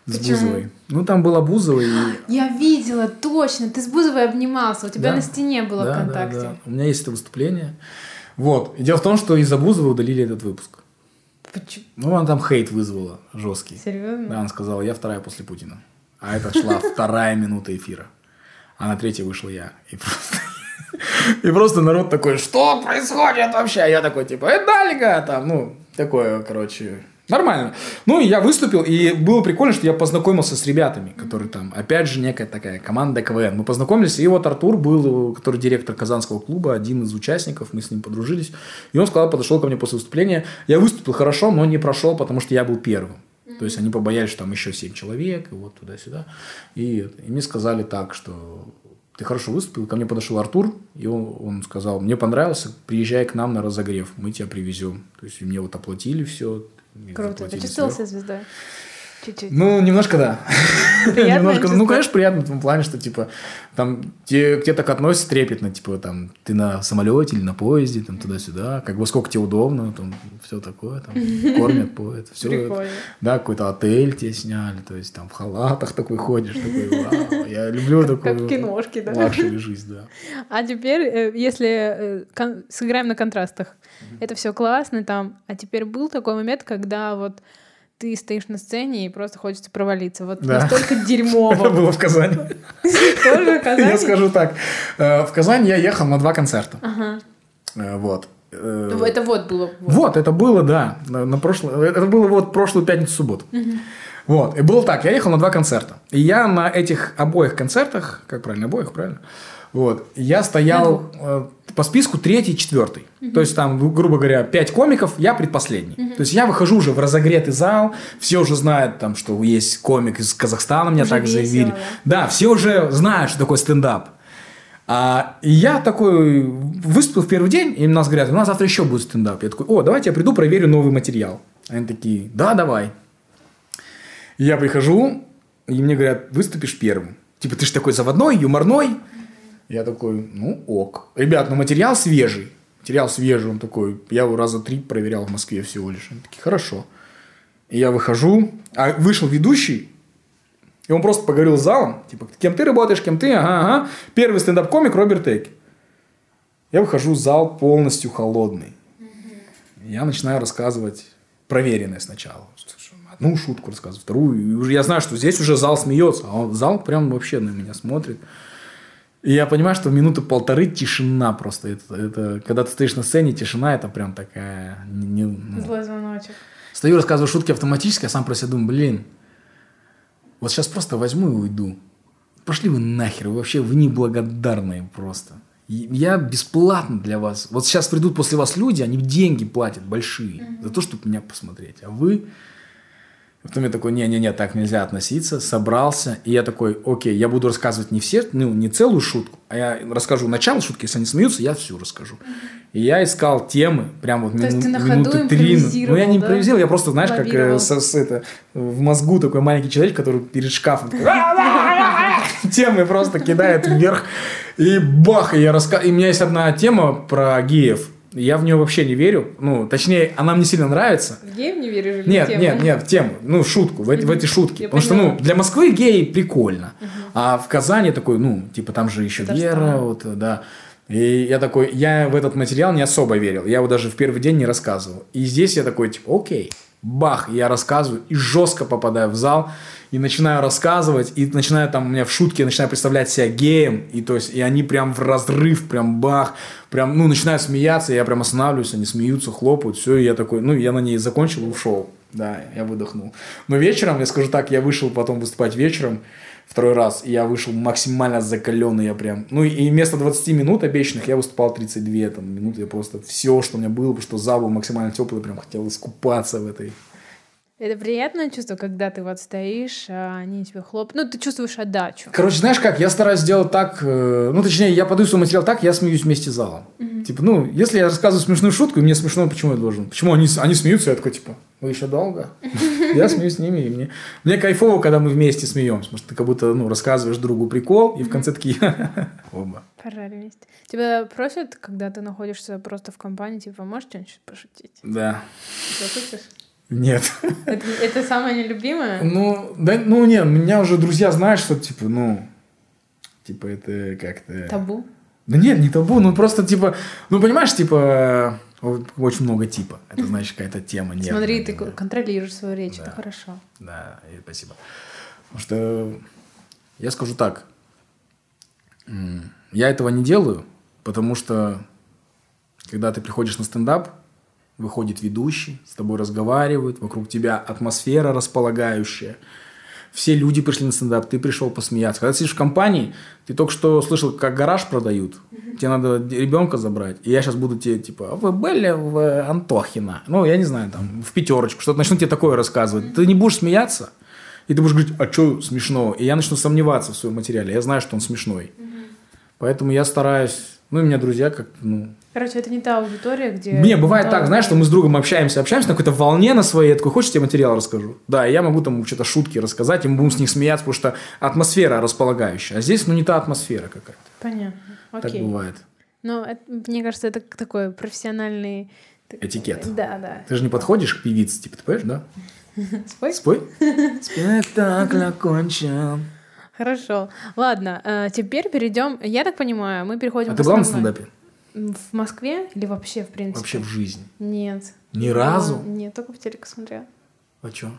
C: с
B: Почему?
C: Бузовой. Ну там была Бузова и...
B: Я видела, точно. Ты с Бузовой обнимался, у тебя
C: Да.
B: на стене было
C: Да, да,
B: ВКонтакте.
C: да. У меня есть это выступление. Вот. И дело в том, что из-за Бузовой удалили этот выпуск.
B: Почему?
C: Ну, она там хейт вызвала жесткий.
B: Серьезно?
C: Да, она сказала, я вторая после Путина. А это шла вторая минута эфира. А на третьей вышел я. И просто... И просто народ такой, что происходит вообще? А я такой, типа, это Далига, там, ну, такое, короче, нормально. Ну, и я выступил, и было прикольно, что я познакомился с ребятами, которые там, опять же, некая такая команда КВН. Мы познакомились, и вот Артур был, который директор Казанского клуба, один из участников, мы с ним подружились. И он сказал, подошел ко мне после выступления. Я выступил хорошо, но не прошел, потому что я был первым. То есть они побоялись, что там еще семь человек, и вот туда-сюда. И, и мне сказали так, что ты хорошо выступил. Ко мне подошел Артур, и он, он сказал, мне понравился, приезжай к нам на разогрев, мы тебя привезем. То есть мне вот оплатили все.
B: Круто. Ты чувствовал себя звездой? Чуть-чуть.
C: Ну, немножко да. Немножко, ну, конечно, приятно в том плане, что, типа, там, те, к тебе так относятся трепетно, типа, там, ты на самолете или на поезде, там, туда-сюда, как бы, сколько тебе удобно, там, все такое, там, кормят, поят, все.
B: Прикольно.
C: Да, какой-то отель тебе сняли, то есть, там, в халатах такой ходишь, такой, вау, я люблю такую...
B: как в киношке, да.
C: Luxury жизнь, да.
B: А теперь, э, если э, сыграем на контрастах, это все классно там, а теперь был такой момент, когда вот ты стоишь на сцене и просто хочется провалиться. Вот
C: Да.
B: настолько
C: Это
B: дерьмово.
C: было в Казани.
B: Тоже в Казани?
C: Я скажу так, э, в Казань я ехал на два концерта. Э, Вот.
B: Это вот было. вот.
C: Это было, да, на, на прошло- это было вот прошлую пятницу-субботу. Вот, и было так, я ехал на два концерта. И я на этих обоих концертах, как правильно, обоих, правильно? Вот, я стоял э, по списку третий, четвертый. То есть там, грубо говоря, пять комиков, я предпоследний. То есть я выхожу уже в разогретый зал, все уже знают, там, что есть комик из Казахстана, меня
B: Уже
C: так
B: весело,
C: заявили.
B: да?
C: Да, все уже знают, что такое стендап. А, и я такой выступил в первый день, и нас говорят, у нас завтра еще будет стендап. Я такой, о, давайте я приду, проверю новый материал. Они такие, да, давай. Я прихожу, и мне говорят, выступишь первым. Типа, ты же такой заводной, юморной. Я такой, ну ок. Ребят, ну материал свежий. Материал свежий, он такой, я его раза три проверял в Москве всего лишь. Они такие, хорошо. И я выхожу, а вышел ведущий, и он просто поговорил с залом, типа, кем ты работаешь, кем ты, ага, ага. Первый стендап-комик Роберт Эйки. Я выхожу, зал полностью холодный. Я начинаю рассказывать проверенное сначала. Одну шутку рассказываю, вторую. И уже я знаю, что здесь уже зал смеется, а он, зал прям вообще на меня смотрит. И я понимаю, что минуты полторы тишина просто. Это, это, когда ты стоишь на сцене, тишина это прям такая... не- ну,
B: Злой звоночек.
C: Стою, рассказываю шутки автоматически, а сам про себя думаю, блин, вот сейчас просто возьму и уйду. Пошли вы нахер, вы вообще вы неблагодарные просто. Я бесплатно для вас. Вот сейчас придут после вас люди, они деньги платят большие за то, чтобы меня посмотреть. А вы... Потом я такой, не-не-не, так нельзя относиться. Собрался, и я такой, окей, я буду рассказывать не все, ну, не целую шутку, а я расскажу начало шутки, если они смеются, я всю расскажу. И я искал темы, прям вот
B: То
C: мину- минуты три. Ну, я
B: импровизировал,
C: не
B: да?
C: импровизировал, я просто, знаешь, как э, с это, в мозгу такой маленький человек, который перед шкафом такой, темы просто кидает вверх. И бах, и я раска... И у меня есть одна тема про геев. Я в нее вообще не верю. Ну, точнее, она мне сильно нравится.
B: В геев не веришь
C: Нет,
B: тему?
C: нет, нет, в тему, ну, шутку, в, эти- в эти шутки.
B: Я
C: Потому что,
B: поняла.
C: ну, для Москвы геи прикольно. А в Казани такой, ну, типа, там же еще
B: Татарстан.
C: Вера, вот, да. И я такой, я в этот материал не особо верил. Я его даже в первый день не рассказывал. И здесь я такой, типа, окей, бах, я рассказываю и жестко попадаю в зал. И начинаю рассказывать, и начинаю там, у меня в шутке, начинаю представлять себя геем, и то есть, и они прям в разрыв, прям бах, прям, ну, начинают смеяться, я прям останавливаюсь, они смеются, хлопают, все, и я такой, ну, я на ней закончил и ушел. Да, я выдохнул. Но вечером, я скажу так, я вышел потом выступать вечером второй раз, и я вышел максимально закаленный, я прям... Ну, и вместо 20 минут обещанных я выступал 32 там, минуты, я просто все, что у меня было, потому что зал был максимально теплый, прям хотел искупаться в этой
B: это приятное чувство, когда ты вот стоишь, а они тебе хлоп. Ну, ты чувствуешь отдачу.
C: Короче, знаешь как, я стараюсь сделать так, э, ну, точнее, я подаю свой материал так, я смеюсь вместе с залом. Угу. Типа, ну, если я рассказываю смешную шутку, и мне смешно, почему я должен? Почему они, они смеются, я такой, типа, вы еще долго? Я смеюсь с ними, и мне, мне кайфово, когда мы вместе смеемся, потому что ты как будто, ну, рассказываешь другу прикол, и в конце такие, оба.
B: Поржали вместе. Тебя просят, когда ты находишься просто в компании, типа, можешь что-нибудь пошутить?
C: Да.
B: Пошутишь?
C: Нет.
B: Это, это самое нелюбимое?
C: Ну, да, ну нет, меня уже друзья знают, что типа, ну, типа это как-то...
B: Табу?
C: Да нет, не табу, ну просто типа, ну понимаешь, типа, очень много типа. Это значит какая-то тема. Нет,
B: Смотри, ты да. контролируешь свою речь, да. это хорошо.
C: Да, и спасибо. Потому что я скажу так, я этого не делаю, потому что когда ты приходишь на стендап, выходит ведущий, с тобой разговаривает, вокруг тебя атмосфера располагающая. Все люди пришли на стендап, ты пришел посмеяться. Когда ты сидишь в компании, ты только что слышал, как гараж продают, тебе надо ребенка забрать, и я сейчас буду тебе, типа, «А вы были в Антохино? Ну, я не знаю, там, в пятерочку, что-то начну тебе такое рассказывать. Ты не будешь смеяться, и ты будешь говорить, а что смешного? И я начну сомневаться в своем материале, я знаю, что он смешной. Поэтому я стараюсь, ну, и у меня друзья как ну,
B: Короче, это не та аудитория, где...
C: Не, бывает да, так, знаешь, что мы с другом общаемся, общаемся на какой-то волне на своей, я такой, хочешь, тебе материал расскажу? Да, и я могу там что-то шутки рассказать, и мы будем с них смеяться, потому что атмосфера располагающая. А здесь, ну, не та атмосфера какая-то.
B: Понятно, окей.
C: Так бывает.
B: Ну, мне кажется, это такой профессиональный...
C: Этикет.
B: Да, да.
C: Ты же не подходишь к певице, типа, ты поешь, да?
B: Спой?
C: Спой. Спектакль окончен.
B: Хорошо. Ладно, э, теперь перейдем. Я так понимаю, мы переходим
C: а ты была на стендапе?
B: В Москве или вообще, в принципе?
C: Вообще в жизни?
B: Нет.
C: Ни разу?
B: Нет, только в телеке смотрела.
C: А чё?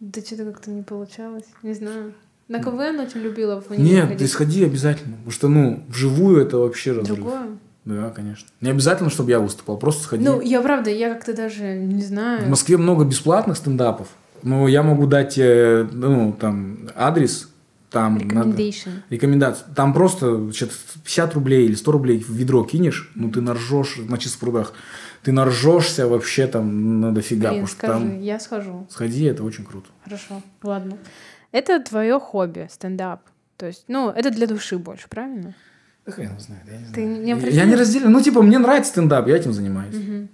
B: Да что-то как-то не получалось. Не знаю. На КВН очень любила в
C: Нет, ходить. ты сходи обязательно. Потому что, ну, вживую это вообще разрыв.
B: Другое?
C: Да, конечно. Не обязательно, чтобы я выступал, просто сходи.
B: Ну, я правда, я как-то даже не знаю.
C: В Москве много бесплатных стендапов. Но я могу дать, ну, там, адрес, там
B: Recommendation.
C: надо... Рекомендация. Там просто значит, 50 рублей или 100 рублей в ведро кинешь, ну ты наржешь на чистых прудах. Ты наржешься вообще там на дофига.
B: Блин, скажи, там... я схожу.
C: Сходи, это очень круто.
B: Хорошо, ладно. Это твое хобби, стендап. То есть, ну, это для души больше, правильно?
C: Да хрен знает, я не
B: Ты
C: знаю.
B: Не
C: я, я не разделю. Ну, типа, мне нравится стендап, я этим занимаюсь.
B: Угу.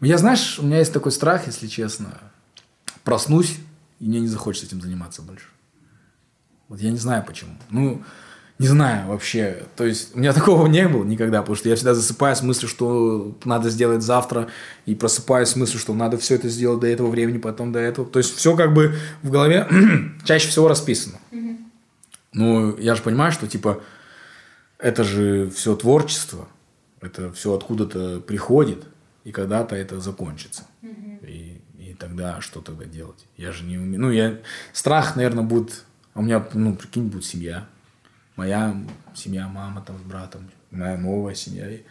C: Я, знаешь, у меня есть такой страх, если честно. Проснусь, и мне не захочется этим заниматься больше. Вот я не знаю почему. Ну, не знаю вообще. То есть у меня такого не было никогда, потому что я всегда засыпаю с мыслью, что надо сделать завтра, и просыпаюсь с мыслью, что надо все это сделать до этого времени, потом до этого. То есть все как бы в голове чаще всего расписано.
B: Mm-hmm.
C: Ну, я же понимаю, что типа это же все творчество, это все откуда-то приходит, и когда-то это закончится.
B: Mm-hmm.
C: И, и тогда что тогда делать? Я же не умею. Ну, я страх, наверное, будет у меня, ну, прикинь, будет семья. Моя семья, мама там с братом, моя новая семья. И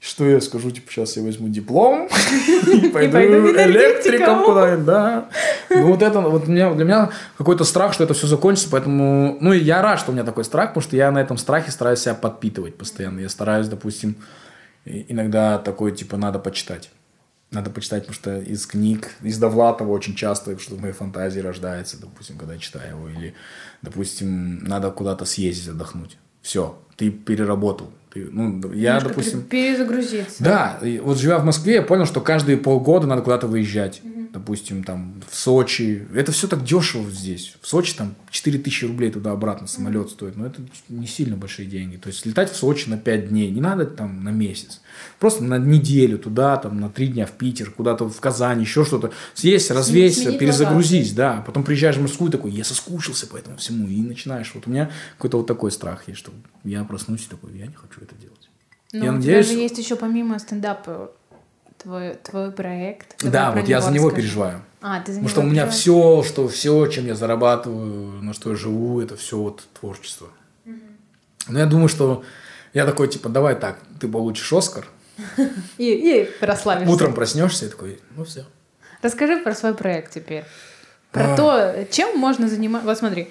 C: что я скажу, типа, сейчас я возьму диплом и пойду электриком куда-нибудь, да. Ну, вот это, вот меня, для меня какой-то страх, что это все закончится, поэтому, ну, и я рад, что у меня такой страх, потому что я на этом страхе стараюсь себя подпитывать постоянно. Я стараюсь, допустим, иногда такой, типа, надо почитать. Надо почитать, потому что из книг, из Довлатова очень часто, что в моей фантазии рождается, допустим, когда я читаю его. Или, допустим, надо куда-то съездить, отдохнуть. Все, ты переработал. Ты, ну, я, Немножко допустим...
B: Перезагрузиться.
C: Да, вот живя в Москве, я понял, что каждые полгода надо куда-то выезжать.
B: Угу.
C: Допустим, там, в Сочи. Это все так дешево здесь. В Сочи там 4000 рублей туда-обратно самолет стоит. Но это не сильно большие деньги. То есть, летать в Сочи на 5 дней. Не надо там на месяц. Просто на неделю туда, там, на 3 дня в Питер, куда-то в Казань, еще что-то. Съесть, развеситься, перезагрузить, да. Потом приезжаешь в Москву и такой, я соскучился по этому всему. И начинаешь. Вот у меня какой-то вот такой страх есть, что я проснусь и такой, я не хочу это делать.
B: Ну, я у надеюсь... тебя же есть еще помимо стендапа твой, твой проект.
C: Да, вот я за него расскажи. переживаю.
B: А, ты за
C: Потому что у меня все, что все, чем я зарабатываю, на что я живу, это все вот творчество.
B: Угу.
C: Но я думаю, что я такой, типа, давай так, ты получишь Оскар.
B: И, и расслабишься.
C: Утром проснешься и такой, ну все.
B: Расскажи про свой проект теперь. Про то, чем можно заниматься. Вот смотри,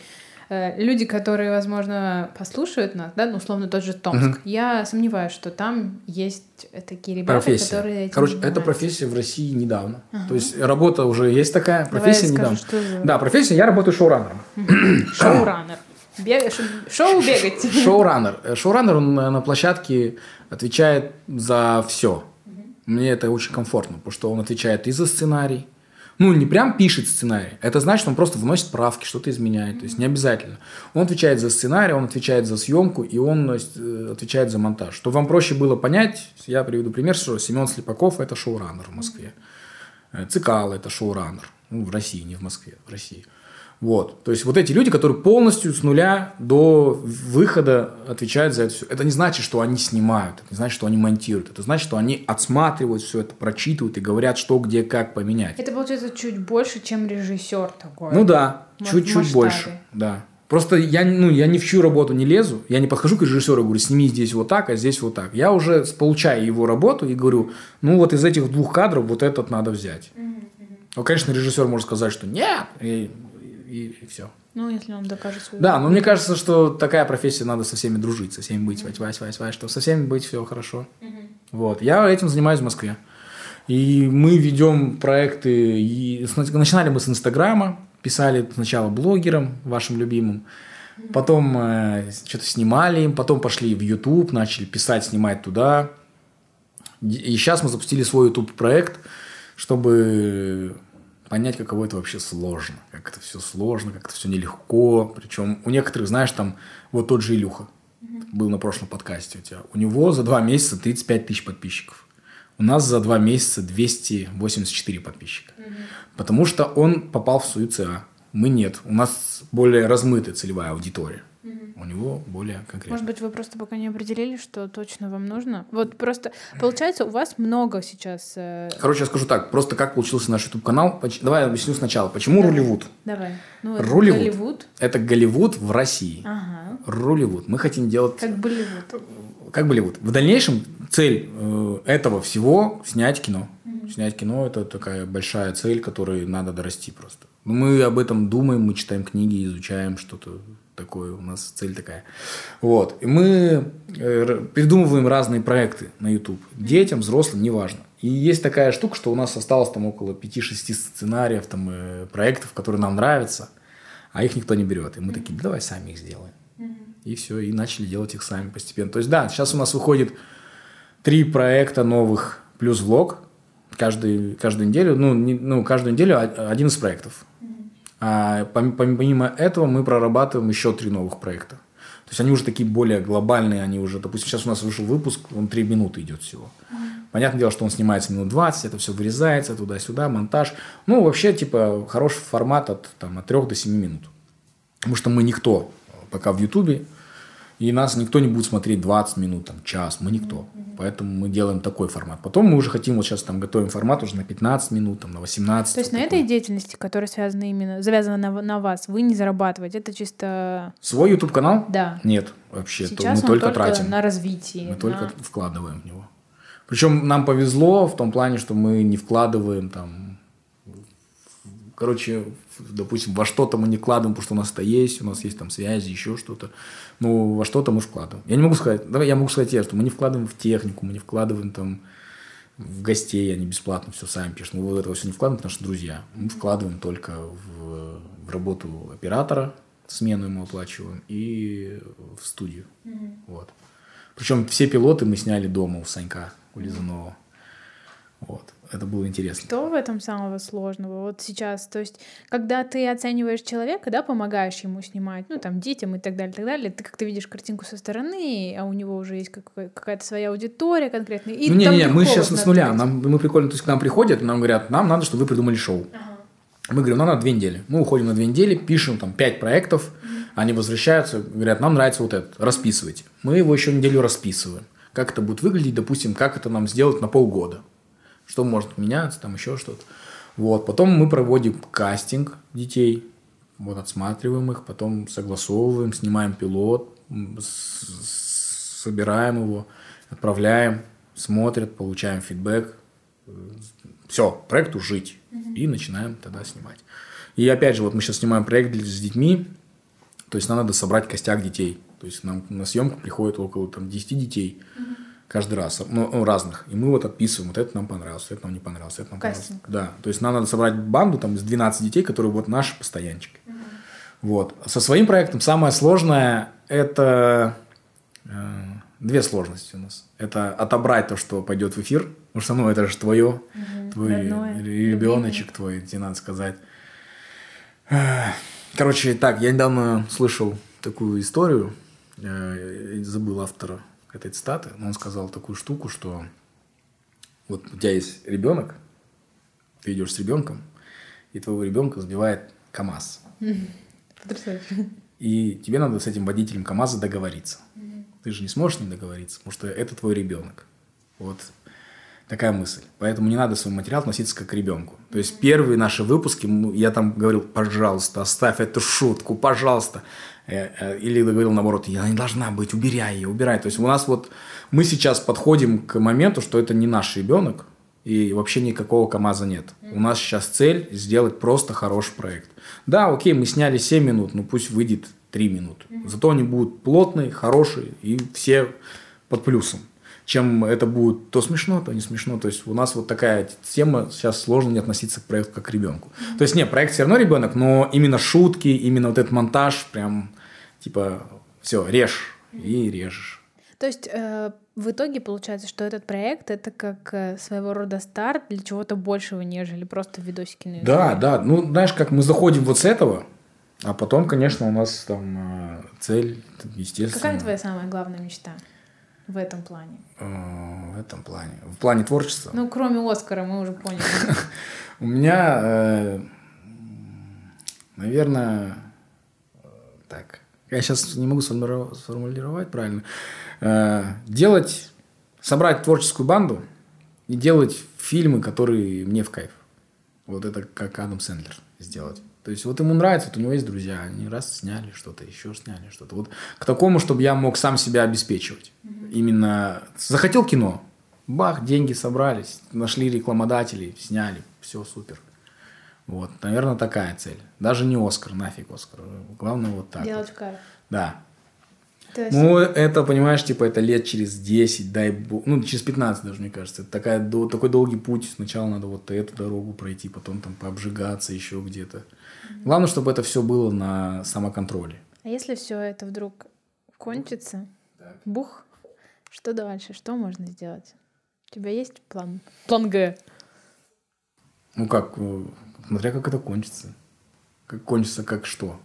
B: люди, которые, возможно, послушают нас, да, ну, условно, тот же Томск, я сомневаюсь, что там есть такие ребята,
C: Профессия.
B: которые этим
C: Короче, эта
B: занимаются.
C: профессия в России недавно. То есть работа уже есть такая,
B: Давай
C: профессия
B: скажу,
C: недавно.
B: что за-
C: Да, профессия, я работаю шоураннером.
B: Шоураннер. Бег- Шоу бегать.
C: Шоураннер. Э, Шоураннер, он на площадке отвечает за все. Мне это очень комфортно, потому что он отвечает и за сценарий. Ну, не прям пишет сценарий. Это значит, он просто вносит правки, что-то изменяет. То есть не обязательно. Он отвечает за сценарий, он отвечает за съемку, и он э, отвечает за монтаж. Чтобы вам проще было понять, я приведу пример, что Семен Слепаков – это шоураннер в Москве. Э, Цикало – это шоураннер. Ну, в России, не в Москве, в России. Вот. То есть вот эти люди, которые полностью с нуля до выхода отвечают за это все. Это не значит, что они снимают, это не значит, что они монтируют. Это значит, что они отсматривают все это, прочитывают и говорят, что, где, как поменять.
B: Это получается чуть больше, чем режиссер такой.
C: Ну да, чуть-чуть больше. Да. Просто я, ну, я ни в чью работу не лезу. Я не подхожу к режиссеру и говорю, сними здесь вот так, а здесь вот так. Я уже получаю его работу и говорю, ну вот из этих двух кадров вот этот надо взять. Ну, конечно, режиссер может сказать, что нет, и, и, все.
B: Ну, если он докажет свою...
C: Да, но мне кажется, что такая профессия, надо со всеми дружить, со всеми быть, вась, вась, вась, вась, что со всеми быть все хорошо. Вот, я этим занимаюсь в Москве. И мы ведем проекты, и начинали мы с Инстаграма, писали сначала блогерам, вашим любимым, потом э, что-то снимали им, потом пошли в YouTube, начали писать, снимать туда. И сейчас мы запустили свой YouTube-проект, чтобы понять, каково это вообще сложно. Как это все сложно, как это все нелегко. Причем у некоторых, знаешь, там вот тот же Илюха был на прошлом подкасте у тебя. У него за два месяца 35 тысяч подписчиков. У нас за два месяца 284 подписчика. Потому что он попал в ЦА. Мы нет. У нас более размытая целевая аудитория. У него более конкретная.
B: Может быть, вы просто пока не определили, что точно вам нужно? Вот просто, получается, у вас много сейчас... э,
C: Короче, я скажу так. Просто как получился наш YouTube-канал. Поч- Давай я объясню сначала. Почему Ролливуд?
B: Давай. Ну, это
C: Ролливуд.
B: Голливуд.
C: Это Голливуд в России.
B: Ага.
C: Ролливуд. Мы хотим делать
B: Как Болливуд.
C: как Болливуд. В дальнейшем цель э, этого всего снять кино. Снять кино это такая большая цель, которой надо дорасти просто. Мы об этом думаем, мы читаем книги, изучаем что-то такое. У нас цель такая. Вот. И мы э, придумываем разные проекты на YouTube. Детям, взрослым, неважно. И есть такая штука, что у нас осталось там около 5-6 сценариев, там, э, проектов, которые нам нравятся, а их никто не берет. И мы такие, «Да давай сами их сделаем. И все, и начали делать их сами постепенно. То есть, да, сейчас у нас выходит три проекта новых плюс влог каждый, каждую неделю. Ну, не- ну, каждую неделю один из проектов. А пом- пом- помимо этого мы прорабатываем еще три новых проекта. То есть они уже такие более глобальные, они уже, допустим, сейчас у нас вышел выпуск, он три минуты идет всего. Понятное дело, что он снимается минут 20, это все вырезается туда-сюда, монтаж. Ну, вообще, типа, хороший формат от, там, от 3 до 7 минут. Потому что мы никто пока в Ютубе, и нас никто не будет смотреть 20 минут, там, час, мы никто. Поэтому мы делаем такой формат. Потом мы уже хотим, вот сейчас там готовим формат уже на 15 минут, там, на 18.
B: То есть
C: вот
B: на
C: такой.
B: этой деятельности, которая связана именно, завязана на, на вас, вы не зарабатываете. Это чисто...
C: Свой YouTube канал?
B: Да.
C: Нет, вообще. то
B: Сейчас
C: мы
B: он
C: только,
B: только
C: тратим.
B: на развитие.
C: Мы
B: на-
C: только вкладываем в него. Причем нам повезло в том плане, что мы не вкладываем там... Короче, допустим, во что-то мы не вкладываем, потому что у нас это есть, у нас есть там связи, еще что-то. Ну, во что-то мы вкладываем. Я не могу сказать, давай я могу сказать тебе, что мы не вкладываем в технику, мы не вкладываем там в гостей, они бесплатно все сами пишут. Мы вот этого все не вкладываем, потому что друзья. Мы вкладываем только в, в работу оператора, смену ему оплачиваем, и в студию. Вот. Причем все пилоты мы сняли дома у Санька, у Лизунова. Вот. Это было интересно.
B: Что в этом самого сложного? Вот сейчас, то есть, когда ты оцениваешь человека, да, помогаешь ему снимать, ну, там, детям и так далее, так далее, ты как-то видишь картинку со стороны, а у него уже есть какая- какая-то своя аудитория конкретная. И
C: ну, не, не, мы сейчас с нуля. Нам, мы прикольно, то есть к нам приходят, нам говорят, нам надо, чтобы вы придумали шоу. Мы говорим, нам надо две недели. Мы уходим на две недели, пишем там пять проектов, они возвращаются, говорят, нам нравится вот этот, расписывайте. Мы его еще неделю расписываем. Как это будет выглядеть, допустим, как это нам сделать на полгода. Что может меняться, там еще что-то. Вот. Потом мы проводим кастинг детей, вот отсматриваем их, потом согласовываем, снимаем пилот, собираем его, отправляем, смотрят, получаем фидбэк, Все, проекту жить. И начинаем тогда снимать. И опять же, вот мы сейчас снимаем проект с детьми, то есть нам надо собрать костяк детей. То есть нам на съемку приходит около там, 10 детей каждый раз, ну, ну, разных. И мы вот отписываем, вот это нам понравилось, это нам не понравилось, это нам понравилось.
B: Кастинг.
C: Да, то есть нам надо собрать банду там из 12 детей, которые вот наши постоянчики. Вот. Со своим проектом самое сложное – это э, две сложности у нас. Это отобрать то, что пойдет в эфир, потому что, ну, это же твое, твой
B: Родное,
C: ребеночек твой, тебе надо сказать. Короче, так, я недавно слышал такую историю, э, забыл автора этой цитаты, но он сказал такую штуку, что вот у тебя есть ребенок, ты идешь с ребенком, и твоего ребенка сбивает КАМАЗ.
B: Потрясающе.
C: И тебе надо с этим водителем КАМАЗа договориться. Ты же не сможешь с ним договориться, потому что это твой ребенок. Вот такая мысль. Поэтому не надо свой материал относиться как к ребенку. То есть первые наши выпуски, я там говорил, пожалуйста, оставь эту шутку, пожалуйста. Э, э, Или говорил наоборот, я не должна быть, убирай ее, убирай. То есть у нас вот, мы сейчас подходим к моменту, что это не наш ребенок, и вообще никакого КАМАЗа нет. У нас сейчас цель сделать просто хороший проект. Да, окей, мы сняли 7 минут, но пусть выйдет 3 минуты. Зато они будут плотные, хорошие и все под плюсом. Чем это будет то смешно, то не смешно. То есть у нас вот такая тема, сейчас сложно не относиться к проекту как к ребенку. То есть нет, проект все равно ребенок, но именно шутки, именно вот этот монтаж, прям типа все, режь и режешь.
B: То есть э, в итоге получается, что этот проект это как э, своего рода старт для чего-то большего, нежели просто видосики на YouTube.
C: Да, да. Ну, знаешь, как мы заходим вот с этого, а потом, конечно, у нас там э, цель, естественно.
B: Какая твоя самая главная мечта в этом плане?
C: э, в этом плане? В плане творчества?
B: Ну, кроме Оскара, мы уже поняли.
C: У меня, наверное, так, я сейчас не могу сформулировать, правильно. Э, делать, собрать творческую банду и делать фильмы, которые мне в кайф. Вот это как Адам Сэндлер сделать. То есть вот ему нравится, вот у него есть друзья, они раз сняли что-то, еще сняли что-то. Вот к такому, чтобы я мог сам себя обеспечивать. Именно захотел кино, бах, деньги собрались, нашли рекламодателей, сняли, все супер. Вот, наверное, такая цель. Даже не Оскар, нафиг Оскар. Главное вот так.
B: Делать
C: вот.
B: в кайф.
C: Да.
B: То есть,
C: Ну, это, понимаешь, типа, это лет через 10, дай бог, ну, через 15 даже, мне кажется. Это такая, до- такой долгий путь. Сначала надо вот эту дорогу пройти, потом там пообжигаться еще где-то. Главное, чтобы это все было на самоконтроле.
B: а если все это вдруг кончится, бух, что дальше? Что можно сделать? У тебя есть план? План Г.
C: Ну, как, э, смотря как это кончится. Как кончится, как что.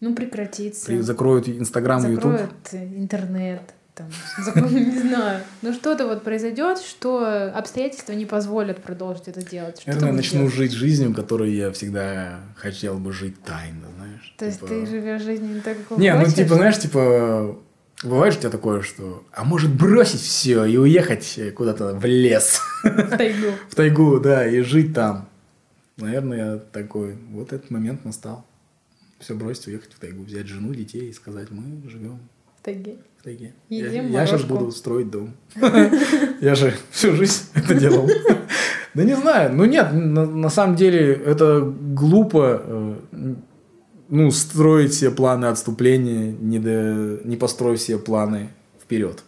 B: Ну, прекратится.
C: При- Закроют Инстаграм и Ютуб.
B: закроют э, интернет, там, закроют, не знаю. Ну что-то вот произойдет, что обстоятельства не позволят продолжить это делать. Что
C: Наверное, начну
B: делать?
C: жить жизнью, которой я всегда хотел бы жить тайно, знаешь.
B: То есть
C: Типа-
B: ты живешь жизнью не так, как
C: Не, ну
B: хочешь?
C: типа, знаешь, типа, бывает у тебя такое, что, а может бросить все и уехать куда-то в лес,
B: в тайгу.
C: в тайгу, да, и жить там. Наверное, я такой, вот этот момент настал. Все бросить, уехать в тайгу, взять жену, детей и сказать, мы живем
B: В тайге.
C: в тайге.
B: Едим
C: я сейчас
B: морожку.
C: буду строить дом. Я же всю жизнь это делал. Да не знаю. Ну нет, на, самом деле это глупо э, ну, строить себе планы отступления, не, до, не построив себе планы вперед.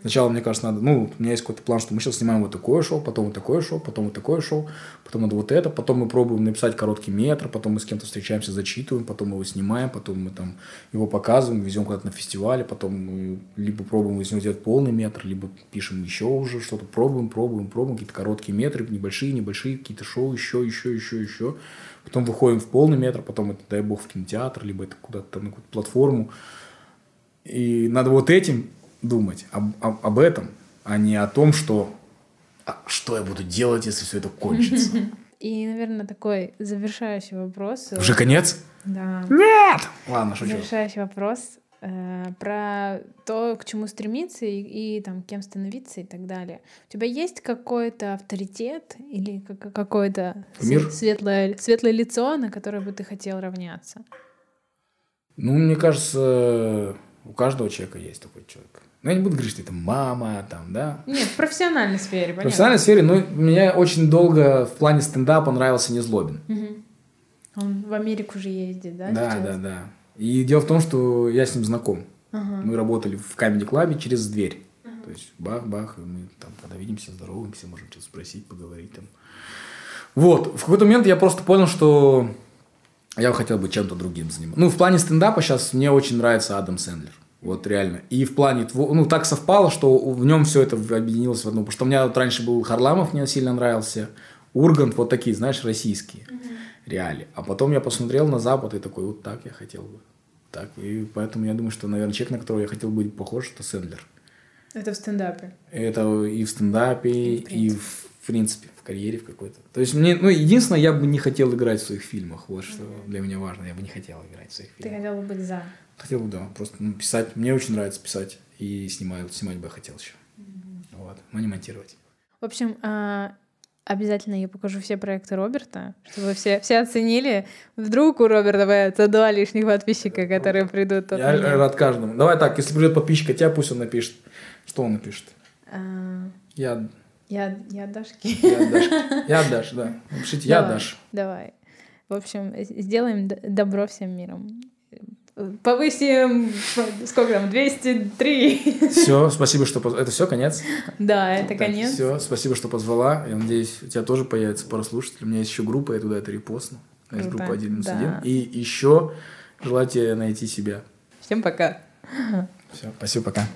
C: Сначала, мне кажется, надо, ну, у меня есть какой-то план, что мы сейчас снимаем вот такое шоу, потом вот такое шоу, потом вот такое шоу, потом надо вот это, потом мы пробуем написать короткий метр, потом мы с кем-то встречаемся, зачитываем, потом мы его снимаем, потом мы там его показываем, везем куда-то на фестивале, потом мы либо пробуем из него сделать полный метр, либо пишем еще уже что-то, пробуем, пробуем, пробуем, какие-то короткие метры, небольшие, небольшие, какие-то шоу, еще, еще, еще, еще. Потом выходим в полный метр, потом это, дай бог, в кинотеатр, либо это куда-то на какую-то платформу. И надо вот этим думать, об, об, об этом, а не о том, что «А что я буду делать, если все это кончится.
B: И, наверное, такой завершающий вопрос.
C: Уже конец?
B: Да.
C: Нет! Ладно, шучу.
B: Завершающий вопрос э, про то, к чему стремиться и, и там кем становиться и так далее. У тебя есть какой-то авторитет или как- какое-то све- светлое, светлое лицо, на которое бы ты хотел равняться?
C: Ну, мне кажется, У каждого человека есть такой человек. Ну, я не буду говорить, что это мама, там, да.
B: Нет, в профессиональной сфере,
C: В
B: понятно.
C: профессиональной сфере, ну, мне очень долго в плане стендапа нравился Незлобин.
B: Мгм. Он в Америку же ездит, да?
C: Да,
B: сейчас?
C: да, да. И дело в том, что я с ним знаком.
B: Ага.
C: Мы работали в камеди клабе через дверь. То есть бах-бах, и мы там, когда видимся, здороваемся, можем что-то спросить, поговорить там. Вот, в какой-то момент я просто понял, что я хотел бы чем-то другим заниматься. Ну, в плане стендапа сейчас мне очень нравится Адам Сэндлер. Вот реально. И в плане, ну, так совпало, что в нем все это объединилось в одно. Потому что у меня вот раньше был Харламов, мне сильно нравился. Ургант, вот такие, знаешь, российские реалии. А потом я посмотрел на Запад и такой, вот так я хотел бы. Так, и поэтому я думаю, что, наверное, человек, на которого я хотел быть похож, это Сэндлер.
B: Это в стендапе.
C: Это и в стендапе,
B: И в
C: и в, в принципе, в карьере в какой-то. То есть мне, ну, единственное, я бы не хотел играть в своих фильмах. Вот что для меня важно. Я бы не хотел играть в своих
B: Ты
C: фильмах.
B: хотел бы быть за.
C: Хотел бы, да, просто ну, писать. Мне очень нравится писать. И снимать, снимать бы я хотел еще. Вот. Но не монтировать.
B: В общем, а, обязательно я покажу все проекты Роберта, чтобы все, все оценили. Вдруг у Роберта появятся два лишних подписчика, которые придут от
C: Я
B: меня.
C: рад каждому. Давай так, если придет подписчик от тебя, пусть он напишет. Что он напишет?
B: А,
C: Я,
B: я, я от Дашки.
C: я отдашь. Я отдашь, да. Напишите, я отдашь.
B: Давай. В общем, сделаем добро всем миром. Повысим, сколько там, 203.
C: Все, спасибо, что... поз- Это все, конец?
B: Да, это конец.
C: Все, спасибо, что позвала. Я надеюсь, у тебя тоже появится пара слушателей. У меня есть еще группа, я туда это репостну. У меня есть группа 1 минус
B: да.
C: 1. И еще желаю тебе найти себя.
B: Всем пока.
C: Все, спасибо, пока.